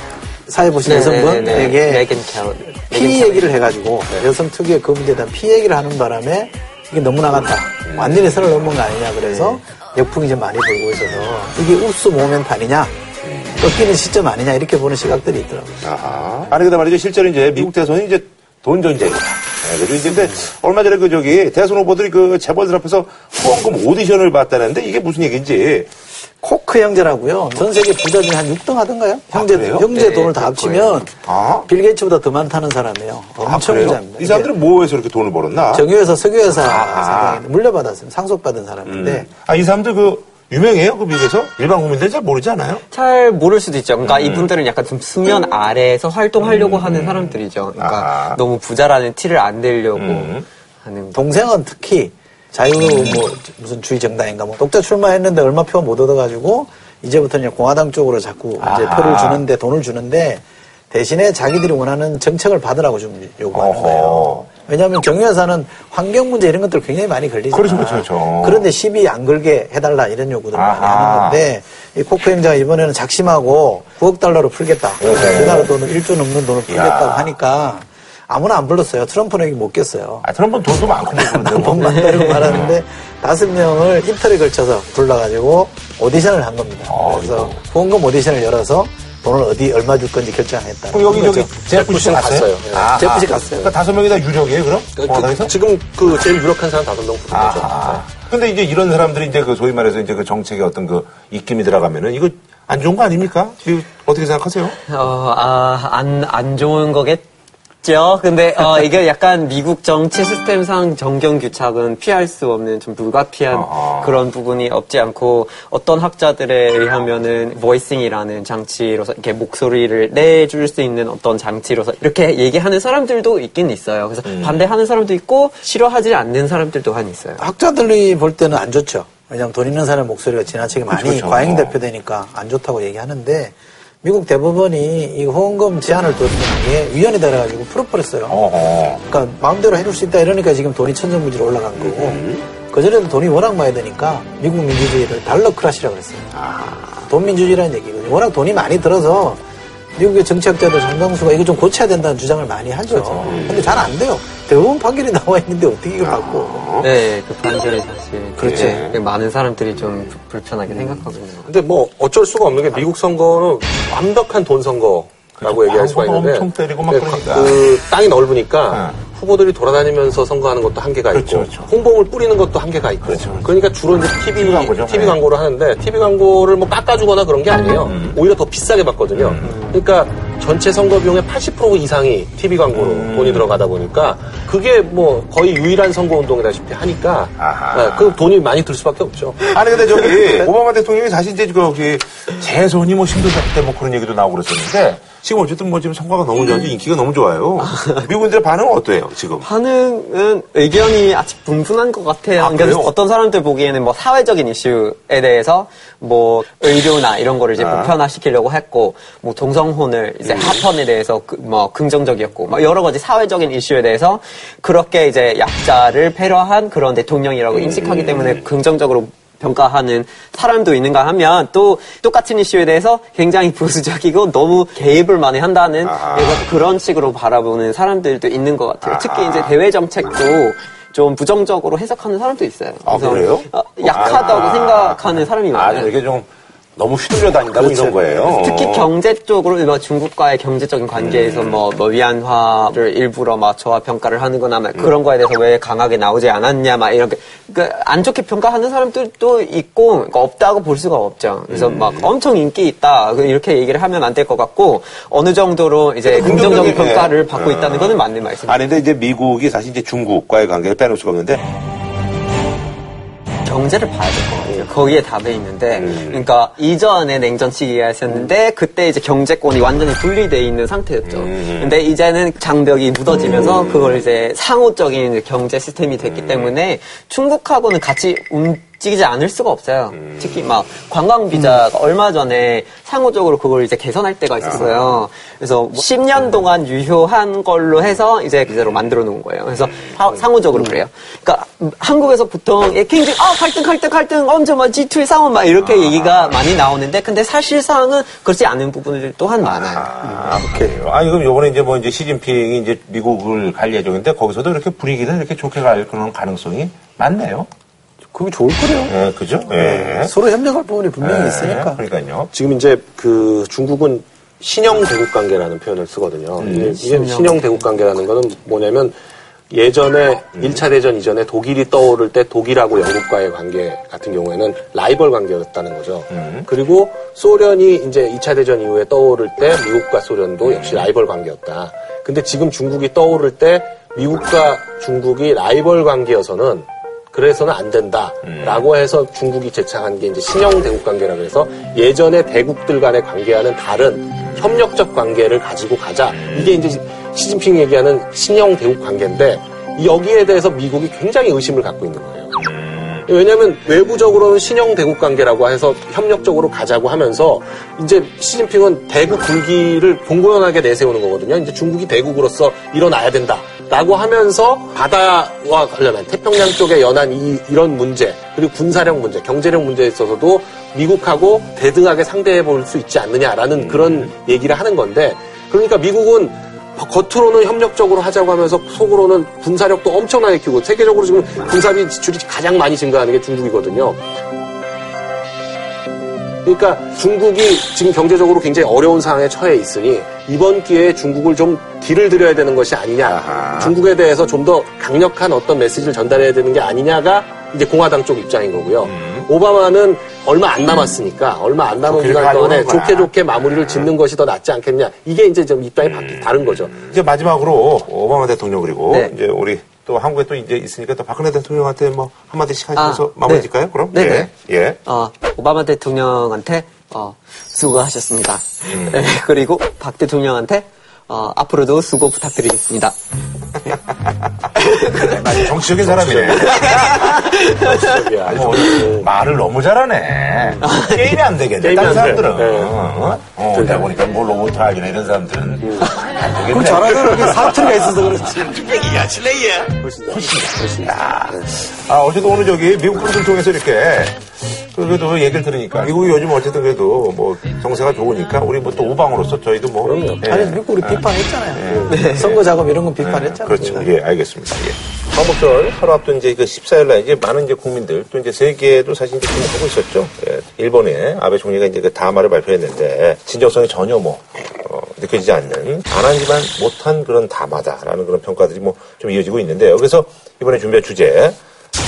사회 보신 네, 네, 네, 여성분에게 메간 kel- 피. 얘기를 해가지고 여성 특유의 그 문제에 대한 피 얘기를 하는 바람에 이게 너무 나갔다. 완전히 선을 넘은 거 아니냐 그래서 역풍이 좀 많이 불고 있어서 이게 읍스 모멘트 아니냐 꺾이는 시점 아니냐 이렇게 보는 시각들이 있더라고요. 아하. 아니, 근데 말이죠. 실제로 이제 미국 대선이 이제 돈 전쟁이다. 네, 그리고 이제 근데 얼마 전에 그 저기 대선 후보들이 그 재벌들 앞에서 후원금 오디션을 봤다는데 이게 무슨 얘기인지. 코크 형제라고요. 전 세계 부자 중에 한 6등 하던가요? 형제, 아, 그래요? 형제 네, 돈을 다 합치면 아. 빌 게이츠보다 더 많다는 사람이에요. 아, 엄청 그래요? 부자입니다. 이 사람들은 뭐해서 이렇게 돈을 벌었나? 정유회사, 석유회사. 상당히 물려받았어요. 상속받은 사람인데 음. 아, 이 사람들 그 유명해요? 그 미국에서? 일반 국민들 잘 모르지 않아요? 잘 모를 수도 있죠. 그러니까 음. 이분들은 약간 좀 수면 아래에서 활동하려고 하는 사람들이죠. 그러니까 아. 너무 부자라는 티를 안 내려고 음. 하는. 동생은 특히 자유 뭐 무슨 주의 정당인가 뭐 독자 출마했는데 얼마 표 못 얻어가지고 이제부터는 공화당 쪽으로 자꾸 이제 아하. 표를 주는데 돈을 주는데 대신에 자기들이 원하는 정책을 받으라고 좀 요구하는. 거예요. 왜냐하면 경유회사는 환경 문제 이런 것들 굉장히 많이 걸리잖아요. 그렇죠, 그렇죠, 그렇죠. 그런데 시비 안 걸게 해달라 이런 요구들을 많이. 하는 건데 이 코크 행자가 이번에는 작심하고 9억 달러로 풀겠다. 네. 우리나라 돈을 1조 넘는 돈을 풀겠다고 이야. 하니까 아무나 안 불렀어요. 트럼프는 여기 못 겠어요. 아, 트럼프는 돈도 많고. 돈 많다고 말하는데 다섯 명을 이틀에 걸쳐서 불러가지고 오디션을 한 겁니다. 그래서 후원금 오디션을 열어서 돈을 어디 얼마 줄 건지 결정했다. 그럼 여기 저기 제프씨 갔어요? 아, 제프씨 아, 갔어요. 그러니까 다섯 명이 다 유력이에요, 그럼? 공화당에서? 그, 지금 그 제일 유력한 사람 다섯 명 부른 거죠. 아, 근데 이제 이런 사람들이 이제 그 소위 말해서 이제 그 정책에 어떤 그 입김이 들어가면은 이거 안 좋은 거 아닙니까? 어떻게 생각하세요? 어, 아, 안, 안 좋은 거겠 죠. 근데, 어, 이게 약간 미국 정치 시스템상 정경 규착은 피할 수 없는 좀 불가피한 그런 부분이 없지 않고 어떤 학자들에 의하면은 보이싱이라는 장치로서 이렇게 목소리를 내줄 수 있는 어떤 장치로서 이렇게 얘기하는 사람들도 있긴 있어요. 그래서 반대하는 사람도 있고 싫어하지 않는 사람들 또한 있어요. 학자들이 볼 때는 안 좋죠. 왜냐하면 돈 있는 사람의 목소리가 지나치게 많이 그렇죠, 그렇죠. 과잉 대표되니까 안 좋다고 얘기하는데 미국 대법원이 이 후원금 제한을 뒀던 게 위헌이다 그래가지고 풀어버렸어요. 그러니까 마음대로 해줄 수 있다 이러니까 지금 돈이 천정부지로 올라간 거고 그전에도 돈이 워낙 많이 드니까 미국 민주주의를 달러 크라시라고 그랬어요. 돈 민주주의라는 얘기거든요. 워낙 돈이 많이 들어서 미국의 정치학자들 상당수가 이거 좀 고쳐야 된다는 주장을 많이 하죠. 근데 잘 안 돼요. 대법원 판결이 나와 있는데 어떻게 이걸 바꿔. 네, 그 판결이 사실. 그렇지. 네, 많은 사람들이 좀 불- 불편하게 생각하고 있는 것 근데 뭐 어쩔 수가 없는 게 미국 선거는 완벽한 돈 선거 라고 얘기할 수가 있는데 엄청 때리고 막 네, 그러니까. 그 땅이 넓으니까 후보들이 돌아다니면서 선거하는 것도 한계가 있고 홍보물 뿌리는 것도 한계가 있고 그러니까 주로 이제 TV 광고죠. TV 네. 광고를 하는데 TV 광고를 뭐 깎아주거나 그런 게 아니에요. 오히려 더 비싸게 받거든요. 그러니까 전체 선거 비용의 80% 이상이 TV 광고로 돈이 들어가다 보니까 그게 뭐 거의 유일한 선거 운동이다시피 하니까 네, 그 돈이 많이 들 수밖에 없죠. 아니 근데 저기 오바마 대통령이 사실 이제 그 재선이 뭐 힘들다 그때 뭐 그런 얘기도 나오고 그랬었는데 지금 어쨌든 뭐 지금 성과가 너무 좋아서 인기가 너무 좋아요. 미국인들의 반응은 어때요 지금? 반응은 의견이 아직 분분한 것 같아요. 아, 그러니까? 어떤 사람들 보기에는 뭐 사회적인 이슈에 대해서 뭐 의료나 이런 거를 이제 아. 보편화시키려고 했고 뭐 동성 혼을 이제 음. 합헌에 대해서 그- 뭐 긍정적이었고 막 여러 가지 사회적인 이슈에 대해서 그렇게 이제 약자를 배려한 그런 대통령이라고 인식하기 음. 때문에 긍정적으로 평가하는 사람도 있는가 하면 또 똑같은 이슈에 대해서 굉장히 보수적이고 너무 개입을 많이 한다는 그래서 그런 식으로 바라보는 사람들도 있는 것 같아요. 특히 이제 대외 정책도 좀 부정적으로 해석하는 사람도 있어요. 아, 그래요? 어, 약하다고 아. 생각하는 사람이 아, 많아요. 이렇게 좀 너무 휘둘려 다닌다 뭐 이런 거예요. 특히 경제 쪽으로 뭐 중국과의 경제적인 관계에서 음. 뭐, 뭐 위안화를 일부러 막 저하 평가를 하는거나 막 그런 거에 대해서 왜 강하게 나오지 않았냐 막 이렇게 그안 좋게 평가하는 사람들도 있고 그러니까 없다고 볼 수가 없죠. 그래서 음. 막 엄청 인기 있다 그 이렇게 얘기를 하면 안 될 것 같고 어느 정도로 이제 긍정적인 긍정적이네. 평가를 받고 음. 있다는 거는 맞는 말씀입니다. 아니 근데 이제 미국이 사실 이제 중국과의 관계를 빼놓을 수가 없는데 경제를 봐야 될 것 같아요. 거기에 답이 있는데, 음. 그러니까 이전에 냉전 시기가 있었는데 그때 이제 경제권이 완전히 분리돼 있는 상태였죠. 음. 근데 이제는 장벽이 묻어지면서 그걸 이제 상호적인 경제 시스템이 됐기 때문에 중국하고는 같이 움 직이지 않을 수가 없어요. 특히 막 관광 비자가 얼마 전에 상호적으로 그걸 이제 개선할 때가 있었어요. 그래서 뭐 10년 동안 유효한 걸로 해서 이제 비자로 만들어 놓은 거예요. 그래서 하- 상호적으로 그래요. 그러니까 한국에서 보통 예, 굉장히 아 갈등 갈등 갈등 언제 뭐 G2 상원 막 이렇게 얘기가 많이 나오는데 근데 사실상은 그렇지 않은 부분들 또한 많아요. 아, 그래요. 아니, 그럼 요번에 이제 뭐 이제 시진핑이 이제 미국을 갈 예정인데 거기서도 이렇게 분위기를 이렇게 좋게 갈 그런 가능성이 많네요. 그게 좋을 거래요. 예, 그죠? 예. 서로 협력할 부분이 분명히 예, 있으니까. 그러니까요. 지금 이제 그 중국은 신형 대국 관계라는 표현을 쓰거든요. 이게, 이게 신형 대국 관계라는 거는 뭐냐면 예전에 1차 대전 이전에 독일이 떠오를 때 독일하고 영국과의 관계 같은 경우에는 라이벌 관계였다는 거죠. 그리고 소련이 이제 2차 대전 이후에 떠오를 때 미국과 소련도 역시 라이벌 관계였다. 근데 지금 중국이 떠오를 때 미국과 중국이 라이벌 관계여서는 그래서는 안 된다라고 해서 중국이 제창한 게 이제 신형 대국 관계라고 해서 예전의 대국들 간의 관계와는 다른 협력적 관계를 가지고 가자. 이게 이제 시진핑이 얘기하는 신형 대국 관계인데 여기에 대해서 미국이 굉장히 의심을 갖고 있는 거예요. 왜냐하면 외부적으로는 신형 대국 관계라고 해서 협력적으로 가자고 하면서 이제 시진핑은 대국 불기를 공고연하게 내세우는 거거든요. 이제 중국이 대국으로서 일어나야 된다 라고 하면서 바다와 관련한 태평양 쪽에 연한 이, 이런 문제 그리고 군사력 문제, 경제력 문제에 있어서도 미국하고 대등하게 상대해 볼 수 있지 않느냐라는 그런 얘기를 하는 건데 그러니까 미국은 겉으로는 협력적으로 하자고 하면서 속으로는 군사력도 엄청나게 키우고 세계적으로 지금 군사비 지출이 가장 많이 증가하는 게 중국이거든요. 그러니까 중국이 지금 경제적으로 굉장히 어려운 상황에 처해 있으니 이번 기회에 중국을 좀 딜을 들여야 되는 것이 아니냐. 중국에 대해서 좀 더 강력한 어떤 메시지를 전달해야 되는 게 아니냐가 이제 공화당 쪽 입장인 거고요. 오바마는 얼마 안 남았으니까 얼마 안 남은 기간 동안에. 좋게 좋게 마무리를 짓는 것이 더 낫지 않겠냐. 이게 이제 좀 입장이 바뀌 다른 거죠. 이제 마지막으로 오바마 대통령 그리고 네. 이제 우리 또 한국에 또 이제 있으니까 또 박근혜 대통령한테 뭐 한마디씩 하시면서 아, 마무리 네. 짓까요? 그럼? 네네. 예. 예. 어, 오바마 대통령한테 어, 수고하셨습니다. 음. 네, 그리고 박 대통령한테 어, 앞으로도 수고 부탁드리겠습니다. 아주 정치적인 사람이네. 뭐, 말을 너무 잘하네. 게임이 안 되겠네. 다른. 사람들은. 네. 어? 어, 내가 보니까 뭐 로봇 하기나 이런 사람들은 안 되겠네. 그럼 잘하더라도 그게 사투리가 있어서 그렇지. 야, 실례야. 훨씬, 훨씬. 야. 아, 어쨌든 오늘 저기 미국 분들 통해서 이렇게 그래도 얘기를 들으니까 미국이 요즘 어쨌든 그래도 뭐 정세가 좋으니까 우리 뭐 또 우방으로서 저희도 뭐 예. 아니, 미국 우리 비판했잖아요. 선거 작업 이런 거 비판했잖아요. 그렇죠. 예, 알겠습니다. 예. 광복절 하루 앞둔 이제 그 14일 날 이제 많은 이제 국민들 또 이제 세계도 사실 이제 주목하고 있었죠. 예. 일본의 아베 총리가 이제 그 담화를 발표했는데 진정성이 전혀 뭐 어, 느껴지지 않는 반하지만 못한 그런 담화다라는 그런 평가들이 뭐 좀 이어지고 있는데요. 그래서 이번에 준비한 주제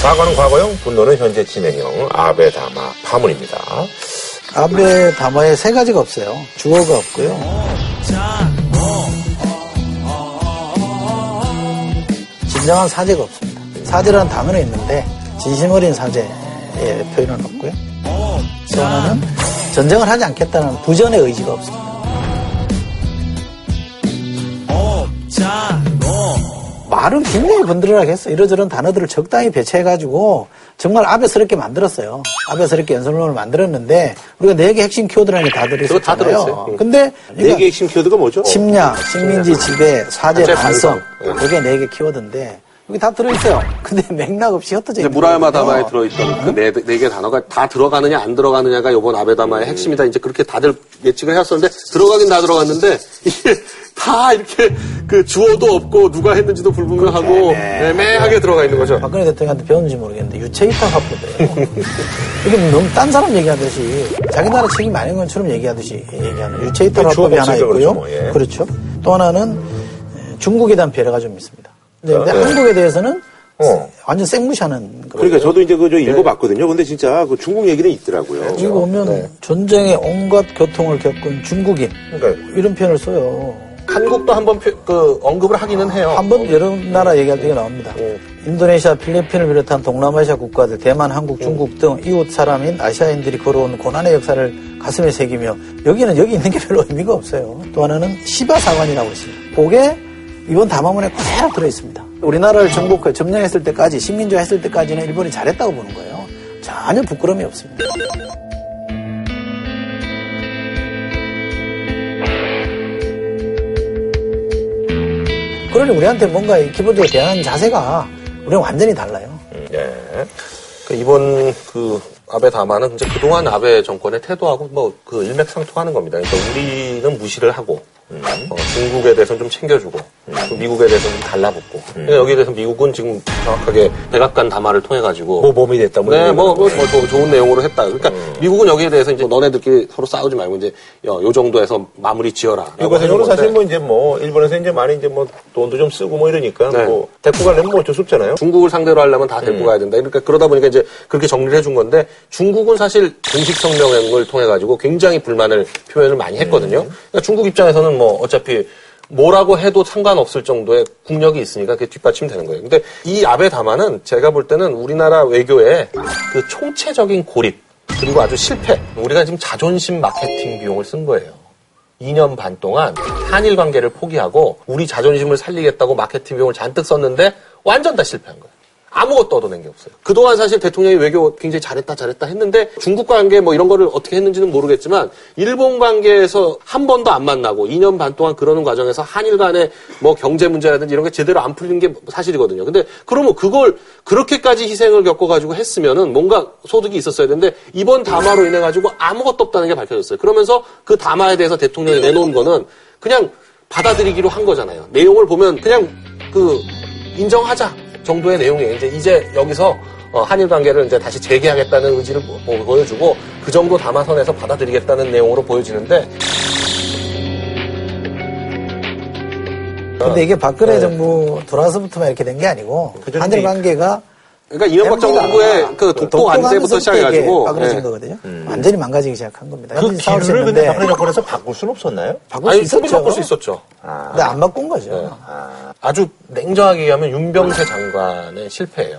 사과는 과거형, 분노는 현재 진행형 아베 담화 파문입니다. 아베 담화에 세 가지가 없어요. 주어가 없고요. 진정한 사죄가 없습니다. 사죄라는 단어는 있는데 진심 어린 사죄의 표현은 없고요. 또 하나는 전쟁을 하지 않겠다는 부전의 의지가 없습니다. 말은 굉장히 번들어하게 했어. 이러저런 단어들을 적당히 배치해가지고 정말 아베스럽게 만들었어요. 아베스럽게 연설문을 만들었는데 우리가 네 개 핵심 키워드라는 게다 그거 다. 들어있어요. 응. 근데 네 개 핵심 키워드가 뭐죠? 침략, 식민지 지배, 사죄, 반성. 반성. 이게 네 개 키워드인데 여기 다 들어있어요. 근데 맥락 없이 흩어져 있는 무라야마 거거든요. 담화에 들어있던 그네개 단어가 다 들어가느냐 안 들어가느냐가 이번 아베 담화의 핵심이다. 이제 그렇게 다들 예측을 해왔었는데 들어가긴 다 들어갔는데 이게 다 이렇게 그 주어도 없고 누가 했는지도 불분명하고 애매하게 들어가 있는 거죠. 박근혜 대통령한테 배웠는지 모르겠는데 유체이탈 화법이에요. 이게 너무 딴 사람 얘기하듯이 자기 나라 책임 아닌 것처럼 얘기하듯이 얘기하는 유체이탈 그 화법이 주어 하나 있고요. 그렇죠, 뭐, 예. 그렇죠. 또 하나는 에, 중국에 대한 배려가 좀 있습니다. 근데, 근데 아, 네. 한국에 대해서는 어. 완전 생무시하는 거예요. 그러니까 저도 이제 그저 읽어봤거든요. 근데 진짜 그 중국 얘기는 있더라고요. 이거 보면 전쟁의 온갖 고통을 겪은 중국인 그러니까 이런 표현을 써요. 한국도 한번 표- 그 언급을 하기는 해요. 한번 여러 나라 얘기할 때 나옵니다. 인도네시아, 필리핀을 비롯한 동남아시아 국가들, 대만, 한국, 중국 등 이웃 사람인 아시아인들이 걸어온 고난의 역사를 가슴에 새기며 여기는 여기 있는 게 별로 의미가 없어요. 또 하나는 시바 사관이라고 있습니다. 그게 이번 담화문에 그대로 들어있습니다. 우리나라를 정복해 점령했을 때까지 식민지화 했을 때까지는 일본이 잘했다고 보는 거예요. 전혀 부끄러움이 없습니다. 그러니 우리한테 뭔가 이 기본적으로 대하는 자세가 우리는 완전히 달라요. 예. 그 이번 그 아베 담화는 이제 그동안 아베 정권의 태도하고 뭐 그 일맥상통하는 겁니다. 그러니까 우리는 무시를 하고 어, 중국에 대해서는 좀 챙겨주고 또 미국에 대해서는 좀 달라붙고 그러니까 여기에 대해서 미국은 지금 정확하게 백악관 담화를 통해 가지고 뭐 몸이 됐다. 뭐 네, 뭐, 거. 뭐, 뭐 조- 좋은 내용으로 했다. 그러니까 미국은 여기에 대해서 이제 너네들끼리 서로 싸우지 말고 이제 요, 요 정도에서 마무리 지어라. 해준 사실 뭐 이제 뭐 일본에서 이제 많이 이제 뭐 돈도 좀 쓰고 뭐 이러니까 네. 뭐 데리고 가려면 뭐 어쩔 수 없잖아요. 중국을 상대로 하려면 다 데리고 가야 된다. 그러니까 그러다 보니까 이제 그렇게 정리를 해준 건데 중국은 사실 공식 성명을 통해 가지고 굉장히 불만을 표현을 많이 했거든요. 그러니까 중국 입장에서는 뭐 어차피 뭐라고 해도 상관없을 정도의 국력이 있으니까 그게 뒷받침되는 거예요. 근데 이 아베 담화는 제가 볼 때는 우리나라 외교의 그 총체적인 고립 그리고 아주 실패. 우리가 지금 자존심 마케팅 비용을 쓴 거예요. 2년 반 동안 한일 관계를 포기하고 우리 자존심을 살리겠다고 마케팅 비용을 잔뜩 썼는데 완전 다 실패한 거예요. 아무것도 얻어낸 게 없어요. 그동안 사실 대통령이 외교 굉장히 잘했다 잘했다 했는데 중국 관계 뭐 이런 거를 어떻게 했는지는 모르겠지만 일본 관계에서 한 번도 안 만나고 2년 반 동안 그러는 과정에서 한일 간의 뭐 경제 문제라든지 이런 게 제대로 안 풀린 게 사실이거든요. 근데 그러면 그걸 그렇게까지 희생을 겪어가지고 했으면은 뭔가 소득이 있었어야 되는데 이번 담화로 인해 가지고 아무것도 없다는 게 밝혀졌어요. 그러면서 그 담화에 대해서 대통령이 내놓은 거는 그냥 받아들이기로 한 거잖아요. 내용을 보면 그냥 그 인정하자 정도의 내용이에요. 이제 이제 여기서 어, 한일 관계를 이제 다시 재개하겠다는 의지를 보- 보여주고 그 정도 담화선에서 받아들이겠다는 내용으로 보여지는데 근데 이게 박근혜 네. 정부 돌아서부터만 이렇게 된 게 아니고 한일 관계가 그러니까 이명박 정 부의 그 독도 안 때부터 시작해가지고 빠그러진 예. 거거든요. 완전히 망가지기 시작한 겁니다. 그 기류를 근데 박근혜 정권에서 바꿀 수는 없었나요? 바꿀 아니 수 있었죠. 바꿀 수 있었죠. 근데 안 바꾼 거죠. 아주 냉정하게 얘기하면 윤병세 장관의 실패예요.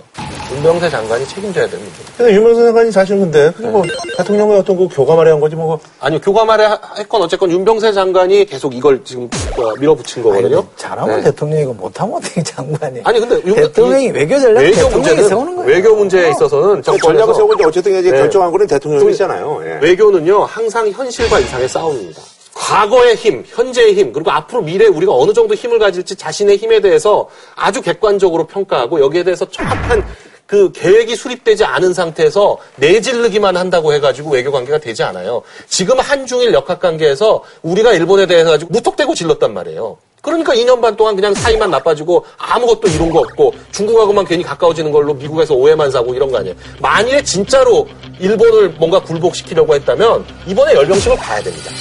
윤병세 장관이 책임져야 문제. 근데 유명선 장관이 사실 근데 그게 뭐 대통령의 어떤 그 교감하려 한 거지 뭐 아니요, 교감하래 했건 어쨌건 윤병세 장관이 계속 이걸 지금 어, 밀어붙인 거거든요. 잘하면 네. 대통령이고 못하면 어떻게 장관이. 아니 근데 윤- 대통령이 이 외교 전략 외교 문제는 세우는 거예요. 외교 문제에 있어서는 정권에서 전략을 세우고 이제 어쨌든 이제 네. 결정한 거는 대통령이잖아요. 예. 외교는요 항상 현실과 이상의 싸움입니다. 과거의 힘, 현재의 힘, 그리고 앞으로 미래에 우리가 어느 정도 힘을 가질지 자신의 힘에 대해서 아주 객관적으로 평가하고 여기에 대해서 정확한 그 계획이 수립되지 않은 상태에서 내질르기만 한다고 해가지고 외교 관계가 되지 않아요. 지금 한중일 역학 관계에서 우리가 일본에 대해서 가지고 무턱대고 질렀단 말이에요. 그러니까 2년 반 동안 그냥 사이만 나빠지고 아무것도 이룬 거 없고 중국하고만 괜히 가까워지는 걸로 미국에서 오해만 사고 이런 거 아니에요. 만일에 진짜로 일본을 뭔가 굴복시키려고 했다면 이번에 열병식을 가야 됩니다.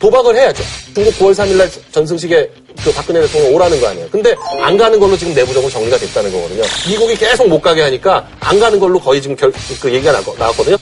도박을 해야죠. 중국 9월 3일날 전승식에 그 박근혜 대통령 오라는 거 아니에요. 근데 안 가는 걸로 지금 내부적으로 정리가 됐다는 거거든요. 미국이 계속 못 가게 하니까 안 가는 걸로 거의 지금 결, 그 얘기가 나, 나왔거든요.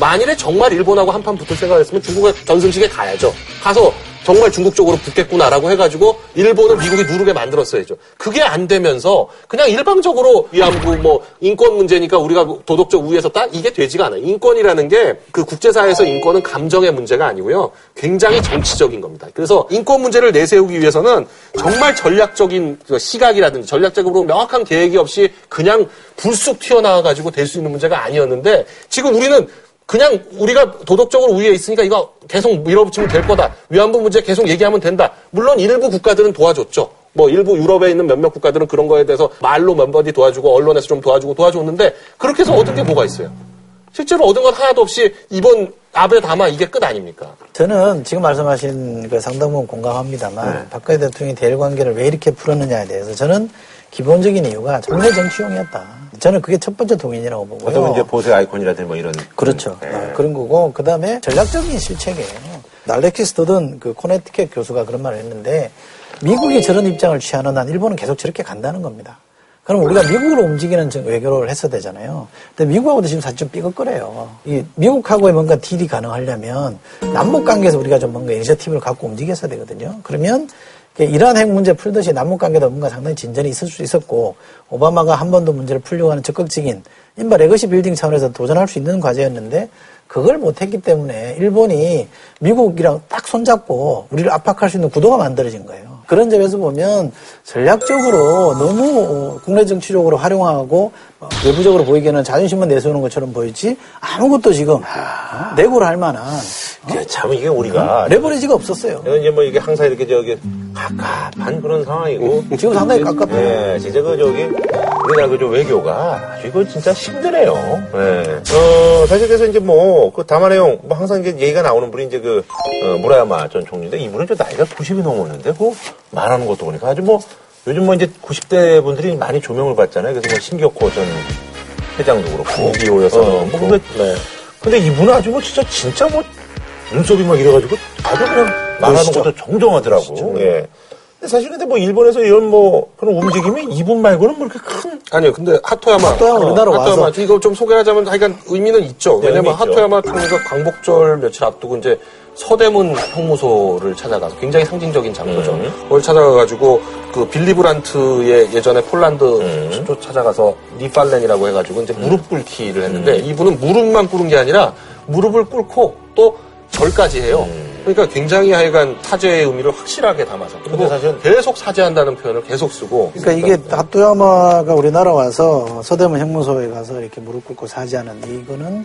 만일에 정말 일본하고 한판 붙을 생각을 했으면 중국의 전승식에 가야죠. 가서 정말 중국 쪽으로 붙겠구나라고 해가지고 일본을 미국이 누르게 만들었어야죠. 그게 안 되면서 그냥 일방적으로 위안부 뭐 인권 문제니까 우리가 도덕적 우위에 섰다? 이게 되지가 않아요. 인권이라는 게 그 국제사회에서 인권은 감정의 문제가 아니고요. 굉장히 정치적인 겁니다. 그래서 인권 문제를 내세우기 위해서는 정말 전략적인 그 시각이라든지 전략적으로 명확한 계획이 없이 그냥 불쑥 튀어나와가지고 될 수 있는 문제가 아니었는데 지금 우리는 그냥 우리가 도덕적으로 우위에 있으니까 이거 계속 밀어붙이면 될 거다. 위안부 문제 계속 얘기하면 된다. 물론 일부 국가들은 도와줬죠. 뭐 일부 유럽에 있는 몇몇 국가들은 그런 거에 대해서 말로 몇 번이 도와주고 언론에서 좀 도와주고 도와줬는데 그렇게 해서 얻은 게 뭐가 있어요? 실제로 얻은 건 하나도 없이 이번 아베 담화 이게 끝 아닙니까? 저는 지금 말씀하신 그 상당 부분 공감합니다만 네. 박근혜 대통령이 대일 관계를 왜 이렇게 풀었느냐에 대해서 저는 기본적인 이유가 정례 정치용이었다. 저는 그게 첫 번째 동인이라고 보고요. 어떤 면 이제 보세 아이콘이라든지 뭐 이런 그렇죠. 어, 그런 거고 그 다음에 전략적인 실책이에요. 날레키 스터든 그 코네티켓 교수가 그런 말을 했는데 미국이 저런 입장을 취하는 한 일본은 계속 저렇게 간다는 겁니다. 그럼 우리가 미국으로 움직이는 정- 외교를 했어야 되잖아요. 근데 미국하고도 지금 사실 좀 삐걱거려요. 이 미국하고의 뭔가 deal이 가능하려면 남북 관계에서 우리가 좀 뭔가 이니셔티브를 갖고 움직였어야 되거든요. 그러면 이러한 핵 문제 풀듯이 남북 관계도 뭔가 상당히 진전이 있을 수 있었고 오바마가 한 번도 문제를 풀려고 하는 적극적인 이른바 legacy building 차원에서 도전할 수 있는 과제였는데 그걸 못했기 때문에 일본이 미국이랑 딱 손잡고 우리를 압박할 수 있는 구도가 만들어진 거예요. 그런 점에서 보면 전략적으로 너무 어, 국내 정치적으로 활용하고 어, 외부적으로 보이기에는 자존심만 내세우는 것처럼 보이지 아무것도 지금 어, 내고를 할 만한 그참 이게 우리가 레버리지가 없었어요. 이건 이제 뭐 이게 항상 이렇게 저기 갑갑한 그런 상황이고 지금 상당히 깝깝해요. 네, 진짜 그 저기 우리나라 그저 외교가 아주 이거 진짜 힘드네요. 네. 어 사실 그래서 이제 뭐그 담화 내용 뭐 항상 이제 얘기가 나오는 분이 이제 그 어, 무라야마 전 총리인데 이분은 좀 나이가 90이 넘었는데 그 말하는 것도 보니까 아주 뭐 요즘 뭐 이제 90대 분들이 많이 조명을 받잖아요. 그래서 뭐 신격호 전 회장도 그렇고 비오여서 어, 뭐 근데 근데 이분은 아주 뭐 진짜 진짜 뭐 눈썹이 막 이래가지고 아주 그냥 말하는. 것도 정정하더라고. 예. 사실 근데 뭐 일본에서 이런 뭐 그런 움직임이 이분 말고는 뭐 이렇게 큰 아니요, 근데 하토야마. 하토야마 우리나라 하토야마. 와서. 이거 좀 소개하자면 하여간 의미는 있죠. 네, 왜냐면 의미 있죠. 하토야마 총리가 광복절 며칠 앞두고 이제 서대문 형무소를 찾아가서 굉장히 상징적인 장소죠. 음. 그걸 찾아가가지고 그 빌리 브란트의 예전에 폴란드 음. 찾아가서 니팔렌이라고 해가지고 이제 무릎 꿇기를 했는데 이분은 무릎만 꿇은 게 아니라 무릎을 꿇고 또 절까지 해요. 그러니까 굉장히 하여간 사죄의 의미를 확실하게 담아서 그리고 계속 사죄한다는 표현을 계속 쓰고 그러니까 이게 하토야마가 우리나라 와서 서대문 형무소에 가서 이렇게 무릎 꿇고 사죄하는 이거는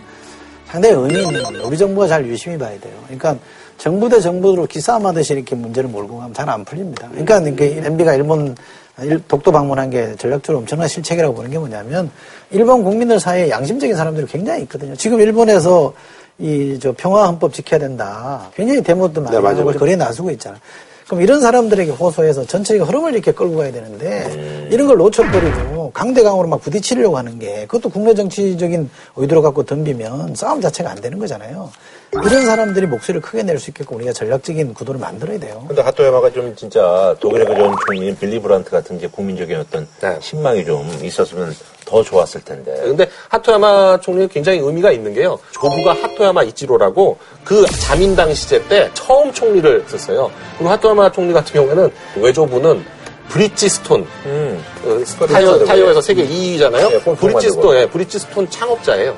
상당히 의미 있는 겁니다. 우리 정부가 잘 유심히 봐야 돼요. 그러니까 정부 대 정부로 기싸움하듯이 이렇게 문제를 몰고 가면 잘 안 풀립니다. 그러니까 이게 MB가 일본 일- 독도 방문한 게 전략적으로 엄청난 실책이라고 보는 게 뭐냐면 일본 국민들 사이에 양심적인 사람들이 굉장히 있거든요. 지금 일본에서 이 저 평화 헌법 지켜야 된다. 굉장히 데모도 많이 네, 맞아요, 하고. 거리에 나서고 있잖아요. 그럼 이런 사람들에게 호소해서 전체가 흐름을 이렇게 끌고 가야 되는데 이런 걸 놓쳐버리고 강대강으로 막 부딪히려고 하는 게 그것도 국내 정치적인 의도를 갖고 덤비면 싸움 자체가 안 되는 거잖아요. 이런 사람들이 목소리를 크게 낼 수 있게끔 우리가 전략적인 구도를 만들어야 돼요. 근데 하토야마가 좀 진짜 독일의 그전 총리인 빌리 브란트 같은 이제 국민적인 어떤 신망이 좀 있었으면 더 좋았을 텐데. 근데 하토야마 총리는 굉장히 의미가 있는 게요. 조부가 하토야마 이치로라고 그 자민당 시제 때 처음 총리를 했었어요. 그리고 하토야마 총리 같은 경우에는 외조부는 브리지스톤 어, 타이어, 만들고. 타이어에서 세계 2위잖아요. 예, 꼴통 브리지스톤, 만들고. 예, 브리지스톤 창업자예요.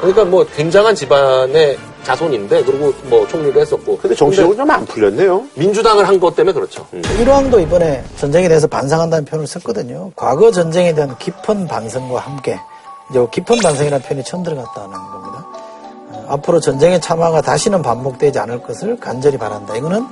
그러니까 뭐 굉장한 집안의 자손인데 그리고 뭐 총리를 했었고. 근데 정치적으로 좀 안 풀렸네요. 민주당을 한 것 때문에 그렇죠. 일왕도 이번에 전쟁에 대해서 반성한다는 표현을 썼거든요. 과거 전쟁에 대한 깊은 반성과 함께 이제 깊은 반성이라는 표현이 처음 들어갔다는 겁니다. 어, 앞으로 전쟁의 참화가 다시는 반복되지 않을 것을 간절히 바란다. 이거는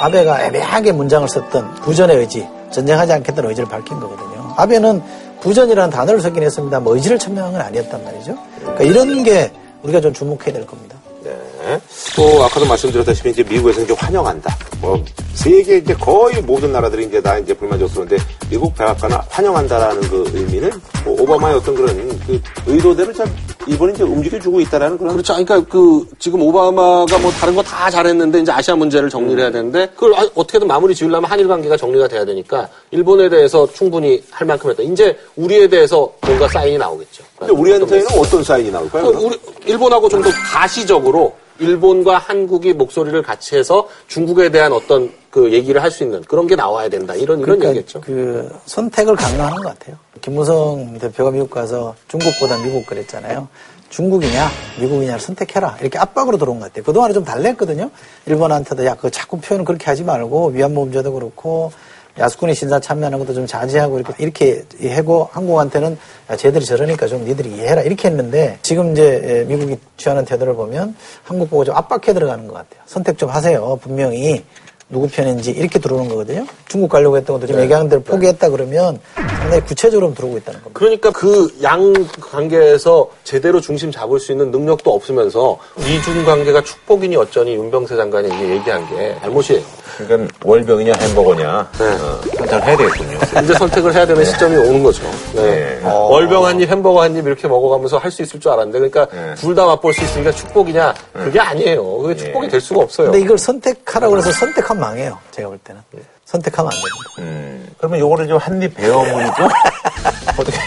아베가 애매하게 문장을 썼던 부전의 의지, 전쟁하지 않겠다는 의지를 밝힌 거거든요. 아베는 부전이라는 단어를 쓰긴 했습니다. 뭐 의지를 천명한 건 아니었단 말이죠. 그러니까 이런 게 우리가 좀 주목해야 될 겁니다. 네. 또 아까도 말씀드렸다시피 이제 미국에서 이제 환영한다. 뭐 세계 이제 거의 모든 나라들이 이제 다 이제 불만족스러운데 미국 백악관은 환영한다라는 그 의미는 뭐 오바마의 어떤 그런 그 의도대로 잘 이번에 이제 움직여주고 있다라는 그런 그렇죠. 그러니까 그 지금 오바마가 뭐 다른 거 다 잘했는데 이제 아시아 문제를 정리를 해야 되는데 그걸 아- 어떻게든 마무리 지으려면 한일 관계가 정리가 돼야 되니까 일본에 대해서 충분히 할 만큼 했다. 이제 우리에 대해서 뭔가 사인이 나오겠죠. 근데 우리한테는 어떤 사인이 나올까요? 그 우리 일본하고 좀 더 가시적으로 일본과 한국이 목소리를 같이 해서 중국에 대한 어떤 그 얘기를 할 수 있는 그런 게 나와야 된다. 이런 이런 그러니까 얘기겠죠. 그 선택을 강요하는 것 같아요. 김무성 대표가 미국 가서 중국보다 미국 그랬잖아요. 중국이냐 미국이냐를 선택해라 이렇게 압박으로 들어온 것 같아요. 그동안에 좀 달랬거든요. 일본한테도 야 그 자꾸 표현 그렇게 하지 말고 위안부 문제도 그렇고 야스쿠니 신사 참여하는 것도 좀 자제하고 이렇게 이렇게 해고 한국한테는 야 쟤들이 저러니까 좀 니들이 이해해라 이렇게 했는데 지금 이제 예, 미국이 취하는 태도를 보면 한국 보고 좀 압박해 들어가는 것 같아요. 선택 좀 하세요. 분명히 누구 편인지 이렇게 들어오는 거거든요. 중국 가려고 했던 것도 지금 네. 얘기한 대로 포기했다 그러면 상당히 구체적으로 들어오고 있다는 겁니다. 그러니까 그 양 관계에서 제대로 중심 잡을 수 있는 능력도 없으면서 미중 관계가 축복이니 어쩌니 윤병세 장관이 얘기한 게 잘못이에요. 그러니까 월병이냐 햄버거냐 어, 선택을 해야 되겠군요. 이제 선택을 해야 되는 시점이 오는 거죠. 네. 네. 월병 한 입, 햄버거 한 입 이렇게 먹어가면서 할 수 있을 줄 알았는데, 그러니까 둘 다 맛볼 수 있으니까 축복이냐? 그게 아니에요. 그게 축복이 될 수가 없어요. 근데 이걸 선택하라고 해서 선택 하면 망해요. 제가 볼 때는. 선택하면 안 됩니다. 음, 그러면 요거를 좀 한입 배워보니까 어떻게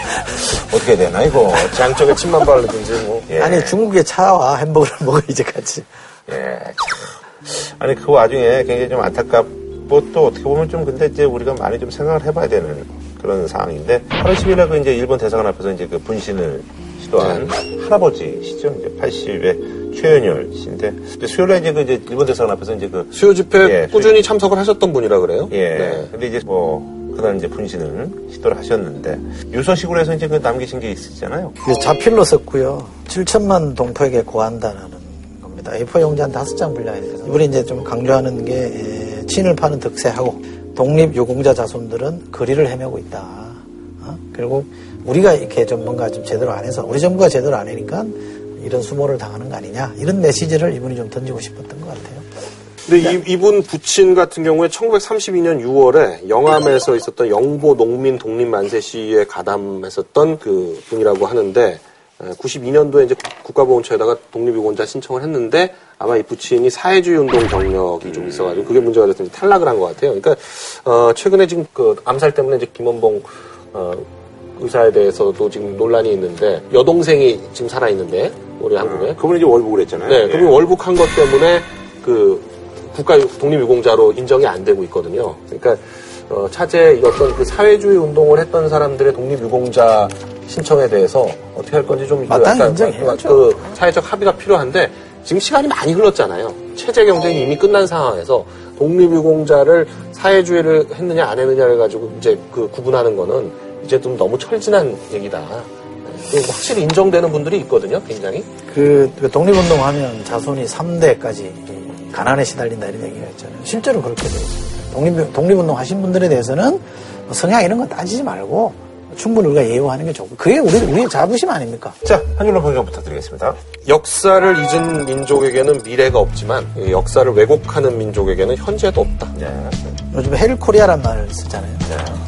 어떻게 되나 이거 양쪽에 침만 바르든지 뭐. 예. 아니 중국의 차와 햄버거를 먹어 이제 같이. 예. 참. 아니 그 와중에 굉장히 좀 안타깝고 또 어떻게 보면 좀 근데 이제 우리가 많이 좀 생각을 해봐야 되는 그런 상황인데 8월 10일에 그 이제 일본 대사관 앞에서 이제 그 분신을 시도한 할아버지시죠 이제 80의 최연열 씨인데 수요일에 이제 그 이제 일본 대사관 앞에서 이제 그 수요 집회 예, 꾸준히 참석을 하셨던 분이라 그래요. 예. 네. 근데 이제 뭐 그날 이제 분신을 시도를 하셨는데 유서식으로 해서 이제 그 남기신 게 있으시잖아요. 그래서 자필로 썼고요. 7천만 동포에게 고한다는 겁니다. A4 용지 한 다섯 장 분량이 돼서 이번에 이제 좀 강조하는 게 에, 친을 파는 득세하고 독립 유공자 자손들은 거리를 헤매고 있다. 어? 그리고 우리가 이렇게 좀 뭔가 좀 제대로 안 해서 우리 정부가 제대로 안 하니까 이런 수모를 당하는 거 아니냐 이런 메시지를 이분이 좀 던지고 싶었던 것 같아요. 근데 이, 이분 부친 같은 경우에 1932년 6월에 영암에서 있었던 영보 농민 독립 만세 시위에 가담했었던 그 분이라고 하는데 92년도에 이제 국가보훈처에다가 독립유공자 신청을 했는데 아마 이 부친이 사회주의 운동 경력이 좀 있어가지고 그게 문제가 이제 탈락을 한 것 같아요. 그러니까 어, 최근에 지금 그 암살 때문에 이제 김원봉 어, 의사에 대해서도 지금 논란이 있는데 여동생이 지금 살아 있는데 우리 한국에 그분이 이제 월북을 했잖아요. 네, 예. 그분이 월북한 것 때문에 그 국가 독립유공자로 인정이 안 되고 있거든요. 그러니까 어, 차제 어떤 그 사회주의 운동을 했던 사람들의 독립유공자 신청에 대해서 어떻게 할 건지 좀 마땅히 약간 인정해야죠. 그 사회적 합의가 필요한데 지금 시간이 많이 흘렀잖아요. 체제 경쟁이 이미 끝난 상황에서 독립유공자를 사회주의를 했느냐 안 했느냐를 가지고 이제 그 구분하는 거는 이제 좀 너무 철진한 얘기다. 그 확실히 인정되는 분들이 있거든요, 굉장히. 그, 그 독립운동 하면 자손이 3대까지 가난에 시달린다 이런 얘기가 있잖아요. 실제로 그렇게 되어 있습니다. 독립, 독립운동 하신 분들에 대해서는 뭐 성향 이런 거 따지지 말고 충분히 우리가 예우하는 게 좋고 그게 우리, 우리의 자부심 아닙니까? 자, 한준호 평경 부탁드리겠습니다. 역사를 잊은 민족에게는 미래가 없지만 이 역사를 왜곡하는 민족에게는 현재도 없다. 요즘 Hell Korea란 말을 쓰잖아요.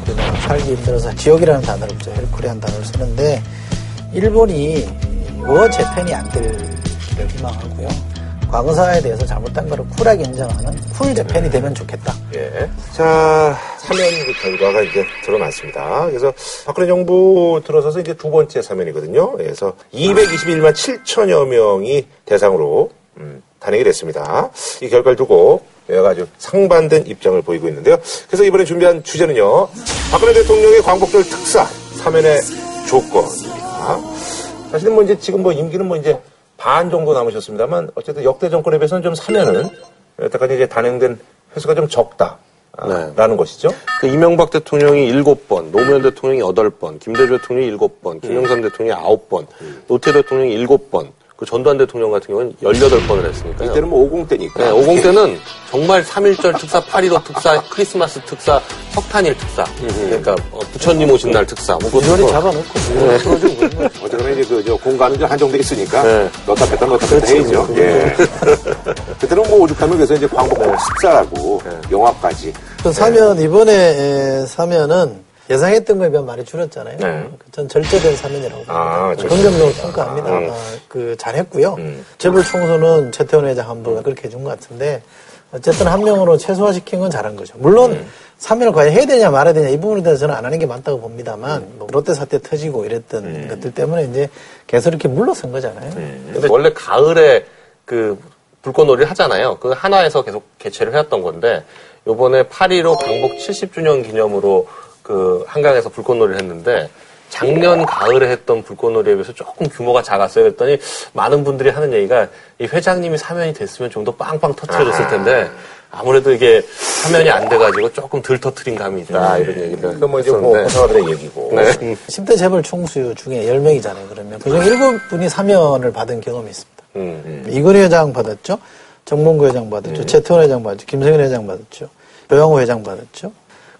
우리가 살기 힘들어서 지옥이라는 단어를 넣죠. Hell Korea는 단어를 쓰는데 일본이 war Japan이 안 되기를 희망하고요. 과거사에 대해서 잘못된 거를 쿨하게 인정하는 cool Japan이 되면 좋겠다. 예. 자, 사면 그 결과가 이제 드러났습니다. 그래서 박근혜 정부 들어서서 이제 두 번째 사면이거든요. 그래서 221만 7천여 명이 대상으로 음, 단행이 됐습니다. 이 결과를 두고 여러 가지 상반된 입장을 보이고 있는데요. 그래서 이번에 준비한 주제는요. 박근혜 대통령의 광복절 특사 사면의 조건입니다. 사실은 뭐 이제 지금 뭐 임기는 뭐 이제 반 정도 남으셨습니다만 어쨌든 역대 정권에 비해서는 좀 사면은 여태까지 이제 단행된 횟수가 좀 적다. 라는 것이죠. 그 이명박 대통령이 7번, 노무현 대통령이 8번, 김대중 대통령이 7번, 김영삼 대통령이 9번, 노태 대통령이 7번, 그 전두환 대통령 같은 경우는 18번을 했으니까요. 이때는 뭐 50 때니까. 네, 50 때는 정말 3.1절 특사, 8.15 특사, 크리스마스 특사, 석탄일 특사. 그러니까 어, 부처님 오신 날 특사. 뭐 이거를 뭐- 잡아놓고 네. 어쨌거나 이제 그, 저, 공간은 좀 한정돼 있으니까. 네. 넣다 뺐다 넣다 뺐다 해야죠. 예. 그때는 뭐 오죽하면 그래서 이제 광복 식사라고 영화까지. 그 사면 이번에 에, 사면은 예상했던 거에 비하면 많이 줄었잖아요. 네. 전 절제된 사면이라고 봅니다. 아, 절제. 긍정적으로 평가합니다. 아, 음. 아, 그 잘했고요. 재벌 청소는 최태원 회장 한번 그렇게 해준 것 같은데 어쨌든 한 명으로 최소화시킨 건 잘한 거죠. 물론 음. 사면을 과연 해야 되냐 말아야 되냐 이 부분에 대해서는 안 하는 게 맞다고 봅니다만 음. 뭐 롯데 사태 터지고 이랬던 것들 때문에 이제 계속 이렇게 물러선 거잖아요. 근데 원래 가을에 그 불꽃놀이를 하잖아요. 그 한화에서 계속 개최를 해왔던 건데 요번에 8.15 광복 70주년 기념으로 그 한강에서 불꽃놀이를 했는데 작년 가을에 했던 불꽃놀이에 비해서 조금 규모가 작았어요. 그랬더니 많은 분들이 하는 얘기가 이 회장님이 사면이 됐으면 좀 더 빵빵 터트려졌을 텐데 아무래도 이게 사면이 안 돼가지고 조금 덜 터트린 감이 있다 이런 얘기를 그뭐 이제 뭐 했었는데 호사가들의 얘기고. 네. 10대 재벌 총수 중에 10명이잖아요. 그러면 그중 7분이 사면을 받은 경험이 있습니다. 음. 이건희 회장 받았죠. 정몽구 회장 받았죠. 최태원 회장 받았죠. 김성현 회장 받았죠. 조양호 회장 받았죠.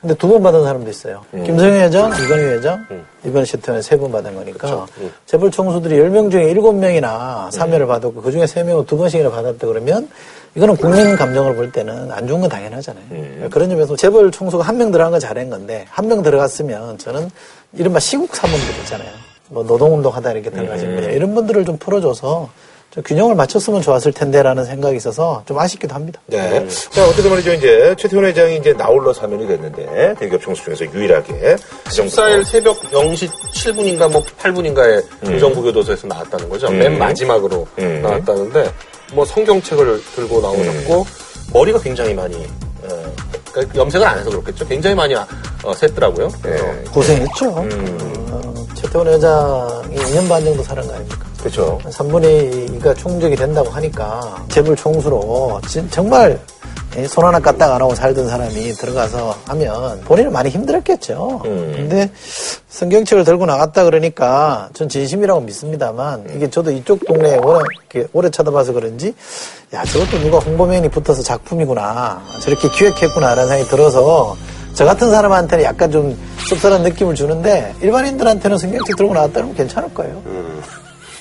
근데 두 번 받은 사람도 있어요. 김성현 회장, 이건희 회장, 이번에 최태원에 세번 받은 거니까 재벌 총수들이 10명 중에 7명이나 사면을 받았고 그중에 3명은 두 번씩이나 받았다 그러면 이거는 국민 감정을 볼 때는 안 좋은 건 당연하잖아요. 그런 점에서 재벌 총수가 한 명 들어간 건 잘한 건데 한 명 들어갔으면 저는 이른바 시국 사범들 있잖아요. 뭐 노동운동 하다 이렇게 들어가신 분들. 이런 분들을 좀 풀어줘서 좀 균형을 맞췄으면 좋았을 텐데라는 생각이 있어서 좀 아쉽기도 합니다. 네. 자, 어쨌든 말이죠. 이제 최태원 회장이 이제 나홀로 사면이 됐는데 대기업 총수 중에서 유일하게 그 정도 14일 새벽 0시 7분인가 뭐 8분인가에 의정부 교도소에서 나왔다는 거죠. 음. 맨 마지막으로 음. 나왔다는데 뭐 성경책을 들고 나오셨고 음. 머리가 굉장히 많이 어, 그러니까 염색을 안 해서 그렇겠죠. 굉장히 많이 어, 샜더라고요. 네. 고생했죠. 음. 어, 최태원 회장이 2년 반 정도 살은 거 아닙니까? 그렇죠. 3분의 2가 총적이 된다고 하니까 재벌 총수로 진- 정말 손 하나 까딱 안 하고 살던 사람이 들어가서 하면 본인은 많이 힘들었겠죠. 음. 근데 성경책을 들고 나갔다 그러니까 전 진심이라고 믿습니다만 이게 저도 이쪽 동네에 워낙 이렇게 오래 쳐다봐서 그런지 야 저것도 누가 홍보맨이 붙어서 작품이구나 저렇게 기획했구나라는 생각이 들어서 저 같은 사람한테는 약간 좀 씁쓸한 느낌을 주는데 일반인들한테는 성경책 들고 나갔다 그러면 괜찮을 거예요.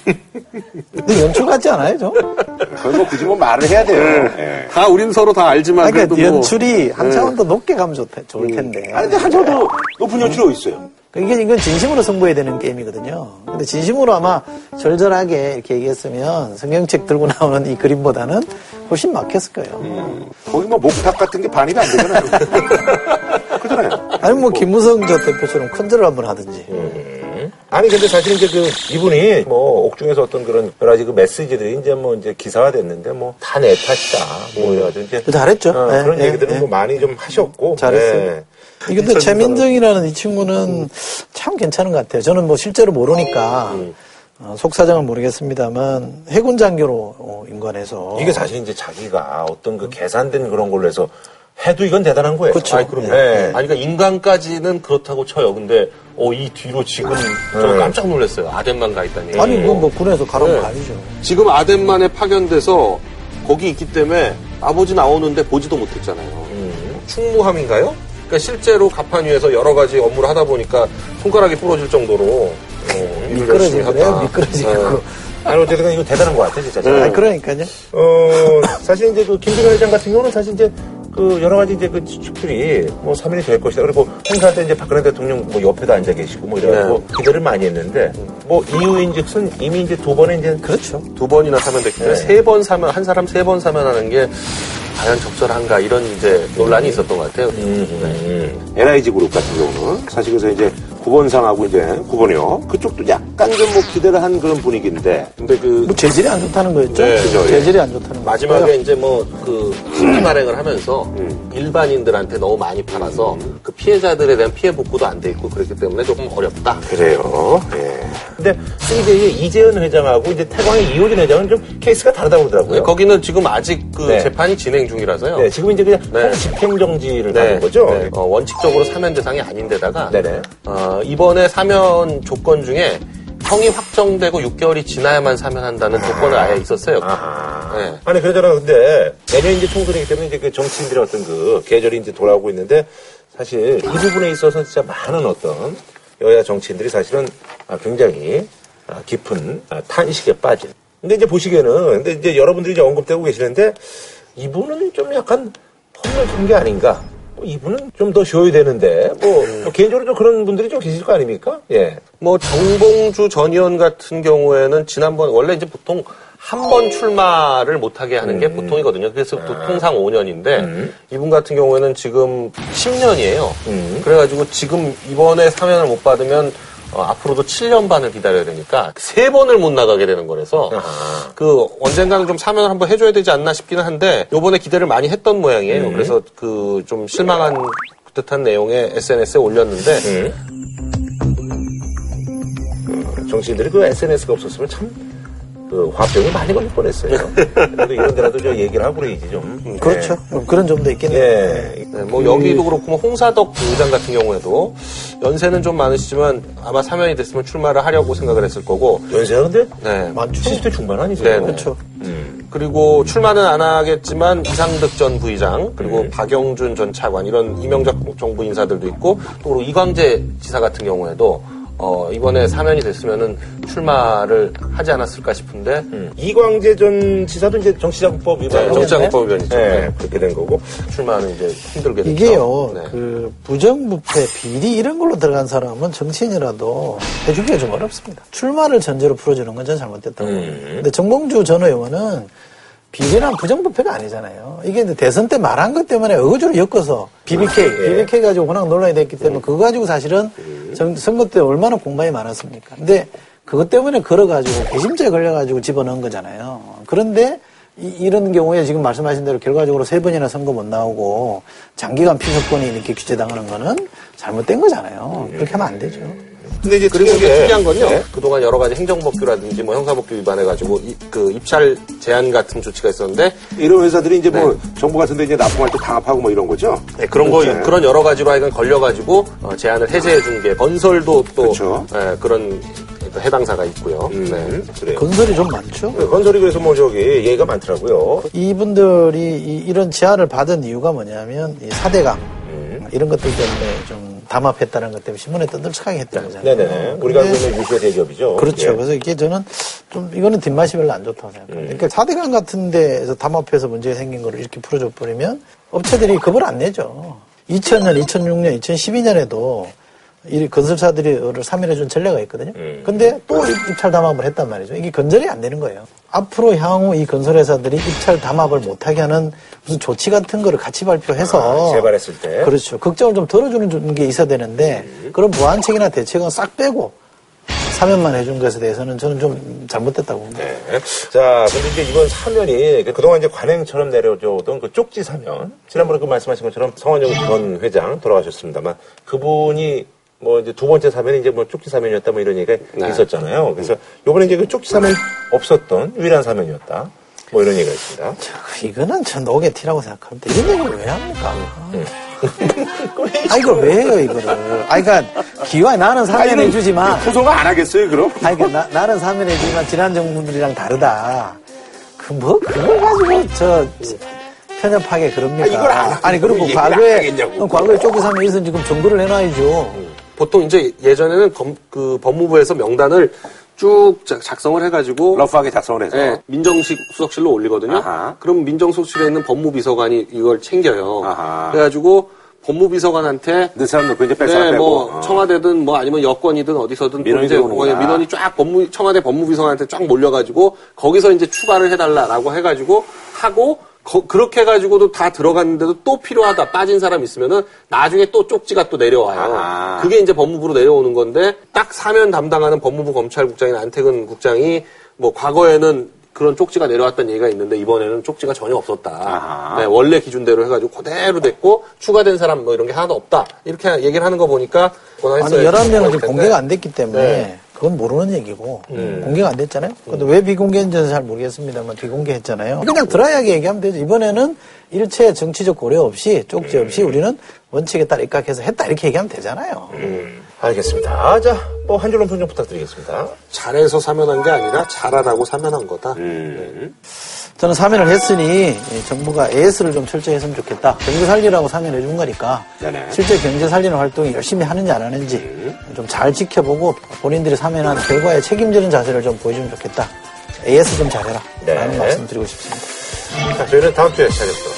근데 연출 같지 않아요, 좀? 그건 뭐 굳이 뭐 말을 해야 돼요. 예. 다 우린 서로 다 알지만 그러니까 그래도 뭐 연출이 한 네. 차원 더 높게 가면 좋, 좋을 텐데. 아니, 근데 한참 더 높은 연출이 어디 있어요? 이게 이건 진심으로 승부해야 되는 게임이거든요. 근데 진심으로 아마 절절하게 이렇게 얘기했으면 성경책 들고 나오는 이 그림보다는 훨씬 막혔을 거예요. 거기 뭐 목탁 같은 게 반입이 안 되잖아요. 그러잖아요. 아니 뭐 김무성 저 대표처럼 컨트롤 한번 하든지. 아니 근데 사실 이제 그 이분이 뭐 옥중에서 어떤 그런 여러 가지 그 메시지들이 이제 뭐 이제 기사화 됐는데 뭐 다 내 탓이다 뭐 이래가지고 이제 잘했죠. 어, 예, 그런 예, 얘기들은 예. 뭐 많이 좀 하셨고 잘했어요. 네. 이게 근데 최민정이라는 이 친구는 참 괜찮은 것 같아요. 저는 뭐 실제로 모르니까 어, 속사정은 모르겠습니다만 해군 장교로 어, 임관해서 이게 사실 이제 자기가 어떤 그 계산된 그런 걸로 해서 해도 이건 대단한 거예요. 그렇죠. 아니, 그럼요. 네. 아니, 그러니까 인간까지는 그렇다고 쳐요. 근데, 어, 이 뒤로 지금 저 네. 깜짝 놀랐어요. 아덴만 가 있다니. 아니 그건 뭐 군에서 가라면 네. 가야죠. 지금 아덴만에 파견돼서 거기 있기 때문에 아버지 나오는데 보지도 못했잖아요. 음. 충무함인가요? 그러니까 실제로 가판 위에서 여러 가지 업무를 하다 보니까 손가락이 부러질 정도로 어, 미끄러지고 그래요. 미끄러지고. 네. 아니 어쨌든 이거 대단한 것 같아 진짜. 네. 아니, 그러니까요. 어 사실 이제 그 김정일 회장 같은 경우는 사실 이제 그 여러 가지 이제 그 추측들이 뭐 사면이 될 것이다. 그리고 행사 때 이제 박근혜 대통령 뭐 옆에도 앉아 계시고 뭐 이래가지고 기대를 많이 했는데 뭐 이유인즉슨 이미 이제 두 번에 이제 그렇죠. 두 번이나 사면 됐기 때문에 네. 세번 사면 한 사람 세 번 사면 하는 게 과연 적절한가 이런 이제 논란이 있었던 것 같아요. NIG 그룹 같은 경우는 사실 그래서 이제 9번상하고 이제 9번이요. 그쪽도 약간 좀 뭐 기대를 한 그런 분위기인데. 근데 그 뭐 재질이 안 좋다는 거였죠. 네, 그죠, 예. 재질이 안 좋다는 마지막에 거예요. 이제 뭐그 심리 발행을 하면서 일반인들한테 너무 많이 팔아서 그 피해자들에 대한 피해 복구도 안 돼 있고 그렇기 때문에 조금 어렵다. 그래요. 예. 근데 CJ의 이재현 회장하고 이제 태광의 이호진 회장은 좀 케이스가 다르다고 그러더라고요. 거기는 지금 아직 그 네. 재판이 진행 중이라서요. 네, 지금 이제 그냥 네. 집행정지를 네, 받은 거죠. 네. 어, 원칙적으로 사면 대상이 아닌데다가 네네. 어, 이번에 사면 조건 중에 형이 확정되고 6개월이 지나야만 사면한다는 조건을 아예 있었어요. 아하. 네. 아니 그러잖아. 근데 내년 이제 총선이기 때문에 이제 그 정치인들의 어떤 그 계절이 이제 돌아오고 있는데 사실 이 부분에 있어서 진짜 많은 어떤 여야 정치인들이 사실은 아, 굉장히 아, 깊은 아, 탄식에 빠진. 근데 이제 보시기에는 근데 이제 여러분들이 이제 언급되고 계시는데 이분은 좀 약간 헛물 푼게 아닌가. 뭐 이분은 좀 더 쉬어야 되는데 뭐, 뭐 개인적으로 좀 그런 분들이 좀 계실 거 아닙니까? 예. 뭐 정봉주 전 의원 같은 경우에는 지난번 원래 이제 보통 한 번 출마를 못하게 하는 게 보통이거든요. 그래서 또 통상 5년인데 이분 같은 경우에는 지금 10년이에요. 그래가지고 지금 이번에 사면을 못 받으면 어, 앞으로도 7년 반을 기다려야 되니까 세 번을 못 나가게 되는 거라서 그 언젠가는 좀 사면을 한번 해줘야 되지 않나 싶기는 한데 요번에 기대를 많이 했던 모양이에요. 그래서 그 좀 실망한 듯한 내용의 SNS에 올렸는데 정치인들이 그 SNS가 없었으면 참, 그, 화병이 많이 걸릴 뻔했어요. 그래도 이런 데라도 저 얘기를 하고 그래야지 좀. 그렇죠. 뭐 그런 점도 있겠네요. 예. 네, 뭐 여기도 그렇고 뭐 홍사덕 의장 같은 경우에도 연세는 좀 많으시지만 아마 사면이 됐으면 출마를 하려고 생각을 했을 거고 연세가 근데 네. 많죠. 70대 중반 아니죠? 네, 그렇죠. 그리고 출마는 안 하겠지만 이상득 전 부의장 그리고 박영준 전 차관 이런 이명작 정부 인사들도 있고 또 이광재 지사 같은 경우에도 어, 이번에 사면이 됐으면은 출마를 하지 않았을까 싶은데 이광재 전 지사도 이제 정치자금법 위반. 네, 정치자금법 위반이죠. 네, 네. 그렇게 된 거고. 출마는 이제 힘들게 됐죠. 이게요, 네. 그 부정부패, 비리 이런 걸로 들어간 사람은 정치인이라도 해주기가 좀 어렵습니다. 출마를 전제로 풀어주는 건 전 잘못됐다고 봅니다. 근데 정봉주 전 의원은 비리랑 부정부패가 아니잖아요. 이게 대선 때 말한 것 때문에 어거지로 엮어서 BBK, BBK 가지고 워낙 논란이 됐기 때문에 그거 가지고 사실은 정- 선거 때 얼마나 공방이 많았습니까? 근데 그것 때문에 걸어가지고 개심죄 걸려가지고 집어넣은 거잖아요. 그런데 이, 런 경우에 지금 말씀하신 대로 결과적으로 세 번이나 선거 못 나오고 장기간 피서권이 이렇게 규제당하는 거는 잘못된 거잖아요. 그렇게 하면 안 되죠. 근데 이제 그리고 이게 특이한 건요. 네. 그동안 여러 가지 행정법규라든지 뭐 형사법규 위반해가지고 이- 그 입찰 제한 같은 조치가 있었는데 이런 회사들이 이제 뭐 정부 같은데 이제 납품할 때 당합하고 뭐 이런 거죠? 네, 그런 거 그렇죠. 그런 여러 가지로 하여간 걸려가지고 어, 제한을 해제해 준 게 건설도 또 그렇죠. 예, 그런 해당사가 있고요. 음, 네. 그래요. 건설이 좀 많죠. 네, 건설이 그래서 뭐 저기 얘기가 많더라고요. 이분들이 이, 런 제안을 받은 이유가 뭐냐면 이 사대강 이런 것들 때문에 좀 담합했다는 것 때문에 신문에 떠들썩하게 했다는 거잖아요. 네네. 우리가 알고 근데 있는 유수의 대기업이죠. 그렇죠. 예. 그래서 이게 저는 좀 이거는 뒷맛이 별로 안 좋다고 생각합니다. 그러니까 사대강 같은 데에서 담합해서 문제가 생긴 거를 이렇게 풀어줘 버리면 업체들이 겁을 안 내죠. 2000년, 2006년, 2012년에도 이 건설사들이 를 사면해준 전례가 있거든요. 근데 또 입- 입찰 담합을 했단 말이죠. 이게 건절이 안 되는 거예요. 앞으로 향후 이 건설회사들이 입찰 담합을 못하게 하는 무슨 조치 같은 거를 같이 발표해서 아, 재발했을 때. 그렇죠. 걱정을 좀 덜어주는 게 있어야 되는데 그런 무한책이나 대책은 싹 빼고 사면만 해준 것에 대해서는 저는 좀 잘못됐다고 봅니다. 네. 자, 근데 이제 이번 사면이 그 그동안 이제 관행처럼 내려오던 그 쪽지 사면. 지난번에 그 말씀하신 것처럼 성원영 전 회장 돌아가셨습니다만 그분이 뭐 이제 두 번째 사면이 이제 뭐 쪽지 사면이었다 뭐 이런 얘기가 네. 있었잖아요. 그래서 요번에 이제 그 쪽지 사면이 없었던 유일한 사면이었다. 뭐 이런 얘기가 있습니다. 이거는 전 녹의 티라고 생각합니다. 이런 얘기를 왜 합니까? 음. 아, 이걸 왜 해요, 이거를. 아, 그니까, 기왕 나는 사면해 주지만. 구속을 안 하겠어요, 그럼? 아니, 그, 나, 나는 사면해 주지만 지난 정부들이랑 다르다. 그, 뭐, 그걸 가지고, 저, 편협하게 그럽니까? 아, 하고 아니, 그리고 과거에. 과거에 쫓기 사면에서 지금 정보를 해놔야죠. 보통 이제 예전에는 검- 그 법무부에서 명단을 쭉 작- 작성을 해가지고 러프하게 작성을 해서. 네, 민정식 수석실로 올리거든요. 아하. 그럼 민정수석실에 있는 법무비서관이 이걸 챙겨요. 아하. 그래가지고 법무비서관한테 내 사람 넣고 이제 뺄 사람 네, 빼고. 뭐 어. 청와대든 뭐 아니면 여권이든 어디서든 또 민원이 이제 민원이 쫙 법무 청와대 법무비서관한테 쫙 몰려가지고 거기서 이제 추가를 해달라라고 해가지고 하고 거- 그렇게 해가지고도 다 들어갔는데도 또 필요하다 빠진 사람 있으면은 나중에 또 쪽지가 또 내려와요. 아하. 그게 이제 법무부로 내려오는 건데 딱 사면 담당하는 법무부 검찰국장인 안태근 국장이 뭐 과거에는 그런 쪽지가 내려왔다는 얘기가 있는데 이번에는 쪽지가 전혀 없었다. 네, 원래 기준대로 해가지고 그대로 됐고 추가된 사람 뭐 이런 게 하나도 없다. 이렇게 얘기를 하는 거 보니까 아니, 권한했어야지 11명은 지금. 공개가 안 됐기 때문에 네. 그건 모르는 얘기고 음. 공개가 안 됐잖아요. 근데 왜 비공개인지는 잘 모르겠습니다만 비공개했잖아요. 그냥 드라이하게 얘기하면 되죠. 이번에는 일체 정치적 고려 없이 쪽지 없이 우리는 원칙에 따라 입각해서 했다 이렇게 얘기하면 되잖아요. 알겠습니다. 자, 뭐 한 줄로 평좀 부탁드리겠습니다. 잘해서 사면한 게 아니라 잘하라고 사면한 거다. 음. 저는 사면을 했으니 이 정부가 AS를 좀 철저히 했으면 좋겠다. 경제 살리라고 사면해 준 거니까 네네. 실제 경제 살리는 활동이 열심히 하는지 안 하는지 좀잘 지켜보고 본인들이 사면한 결과에 책임지는 자세를 좀 보여주면 좋겠다. AS 좀 잘해라. 네. 라는 말씀 드리고 싶습니다. 자, 저희는 다음 주에 찾아뵙도록